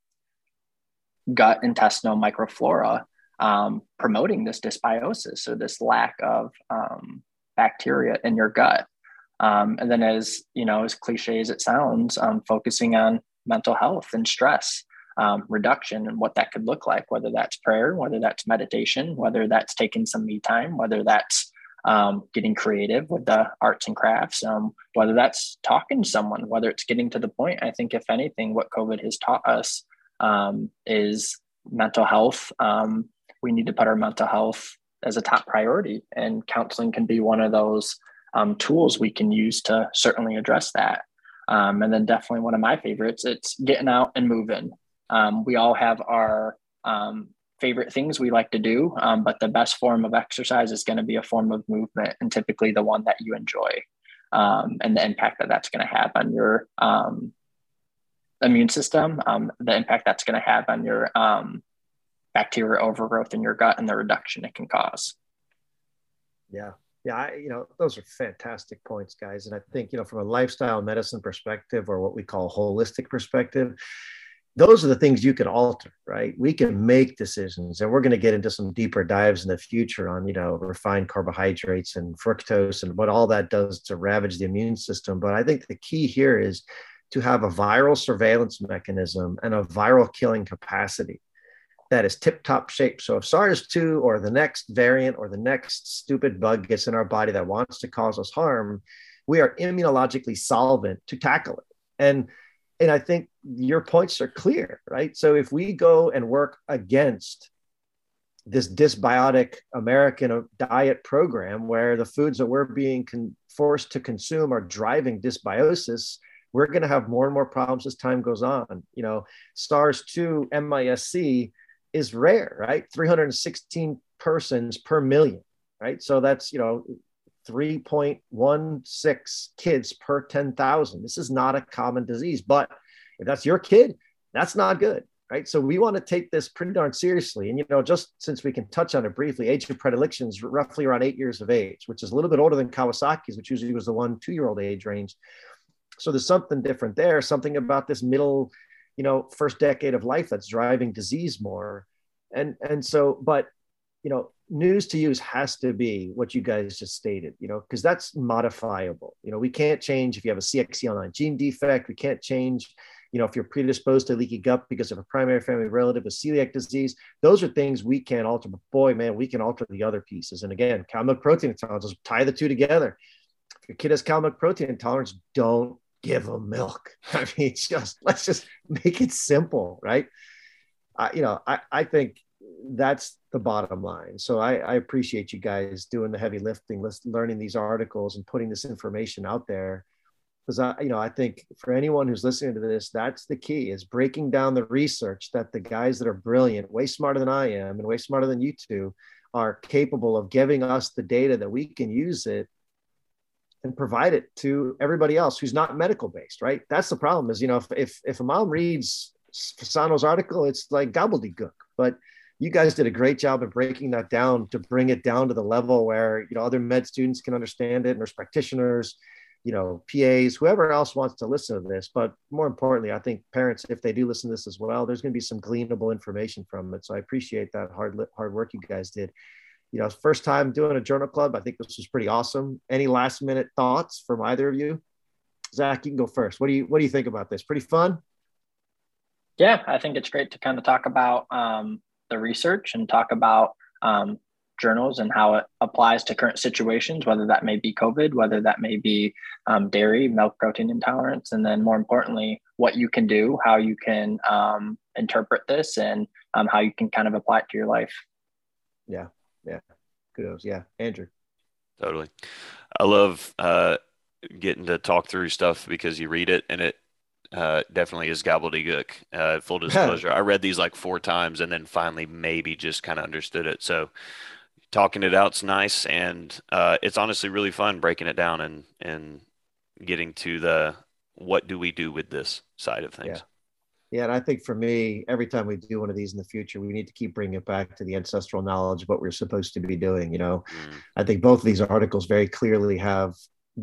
gut intestinal microflora, um, promoting this dysbiosis, so this lack of um, bacteria in your gut. Um, and then, as you know, as cliche as it sounds, focusing on mental health and stress um, reduction and what that could look like, whether that's prayer, whether that's meditation, whether that's taking some me time, whether that's um, getting creative with the arts and crafts, um, whether that's talking to someone, whether it's getting to the point. I think, if anything, what COVID has taught us um, is mental health. Um, we need to put our mental health as a top priority, and counseling can be one of those um, tools we can use to certainly address that. Um, and then definitely one of my favorites, it's getting out and moving. Um, we all have our um, favorite things we like to do, um, but the best form of exercise is going to be a form of movement and typically the one that you enjoy um, and the impact that that's going to have on your um, immune system, the impact that's going to have on your bacteria overgrowth in your gut and the reduction it can cause. Yeah, yeah, I, you know, those are fantastic points, guys. And I think, you know, from a lifestyle medicine perspective or what we call holistic perspective, those are the things you can alter, right? We can make decisions, and we're going to get into some deeper dives in the future on, you know, refined carbohydrates and fructose and what all that does to ravage the immune system. But I think the key here is to have a viral surveillance mechanism and a viral killing capacity that is tip top shape. So if SARS 2 or the next variant or the next stupid bug gets in our body that wants to cause us harm, we are immunologically solvent to tackle it. And and I think your points are clear, right? So if we go and work against this dysbiotic American uh, diet program where the foods that we're being con- forced to consume are driving dysbiosis, we're going to have more and more problems as time goes on. You know, SARS 2 MIS-C is rare, right? 316 persons per million, right? So that's, you know, 3.16 kids per 10,000. This is not a common disease, but if that's your kid, that's not good, right? So we want to take this pretty darn seriously. And, you know, just since we can touch on it briefly, age of predilection is roughly around eight years of age, which is a little bit older than Kawasaki's, which usually was the one, two year old age range. So there's something different there, something about this middle you know first decade of life that's driving disease more and and so but you know news to use has to be what you guys just stated you know because that's modifiable. You know we can't change if you have a cxcl9 gene defect. We can't change you know if you're predisposed to leaky gut because of a primary family relative with celiac disease. Those are things we can alter. But boy man we can alter the other pieces. And again cow protein intolerance tie the two together. If your kid has cow protein intolerance don't give them milk. <laughs> I mean, just let's just make it simple, right? I, you know, I, I think that's the bottom line. So I, I appreciate you guys doing the heavy lifting, learning these articles and putting this information out there. Because I, you know, I think for anyone who's listening to this, that's the key is breaking down the research that the guys that are brilliant, way smarter than I am, and way smarter than you two, are capable of giving us the data that we can use it and provide it to everybody else who's not medical based, right? That's the problem is, you know, if, if, if a mom reads Fasano's article, it's like gobbledygook, but you guys did a great job of breaking that down to bring it down to the level where, you know, other med students can understand it, nurse practitioners, you know, PAs, whoever else wants to listen to this. But more importantly, I think parents, if they do listen to this as well, there's going to be some gleanable information from it. So I appreciate that hard, hard work you guys did you know, first time doing a journal club. I think this was pretty awesome. Any last minute thoughts from either of you? Zach, you can go first. What do you what do you think about this? Pretty fun. Yeah, I think it's great to kind of talk about um, the research and talk about um, journals and how it applies to current situations, whether that may be COVID, whether that may be um, dairy, milk protein intolerance, and then more importantly, what you can do, how you can um, interpret this, and um, how you can kind of apply it to your life. Yeah, yeah. Kudos. Yeah. Andrew. Totally. I love uh, getting to talk through stuff because you read it and it uh, definitely is gobbledygook. Uh, full disclosure, I read these like four times and then finally maybe just kind of understood it. So talking it out's nice, and uh, it's honestly really fun breaking it down and and getting to the what do we do with this side of things. Yeah. Yeah, and I think for me, every time we do one of these in the future, we need to keep bringing it back to the ancestral knowledge of what we're supposed to be doing. You know, mm. I think both of these articles very clearly have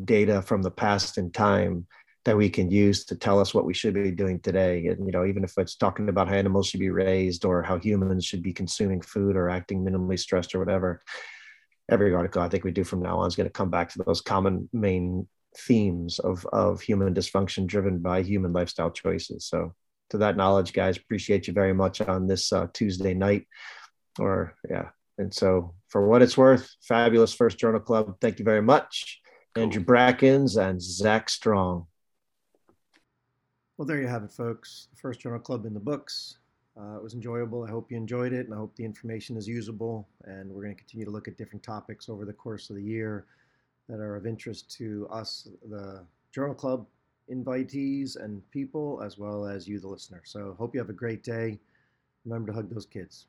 data from the past and time that we can use to tell us what we should be doing today. And you know, even if it's talking about how animals should be raised or how humans should be consuming food or acting minimally stressed or whatever, every article I think we do from now on is going to come back to those common main themes of, of human dysfunction driven by human lifestyle choices. So, to that knowledge, guys, appreciate you very much on this uh, Tuesday night. Or, yeah. And so, for what it's worth, fabulous First Journal Club. Thank you very much. Andrew Brackens and Zach Strong. Well, there you have it, folks. The First Journal Club in the books. Uh, it was enjoyable. I hope you enjoyed it, and I hope the information is usable. And we're going to continue to look at different topics over the course of the year that are of interest to us, the Journal Club invitees and people, as well as you, the listener. So, hope you have a great day. Remember to hug those kids.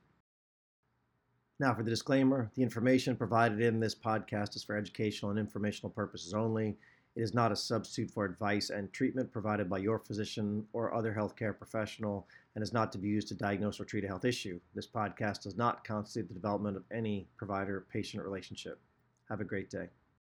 Now, for the disclaimer the information provided in this podcast is for educational and informational purposes only. It is not a substitute for advice and treatment provided by your physician or other healthcare professional and is not to be used to diagnose or treat a health issue. This podcast does not constitute the development of any provider patient relationship. Have a great day.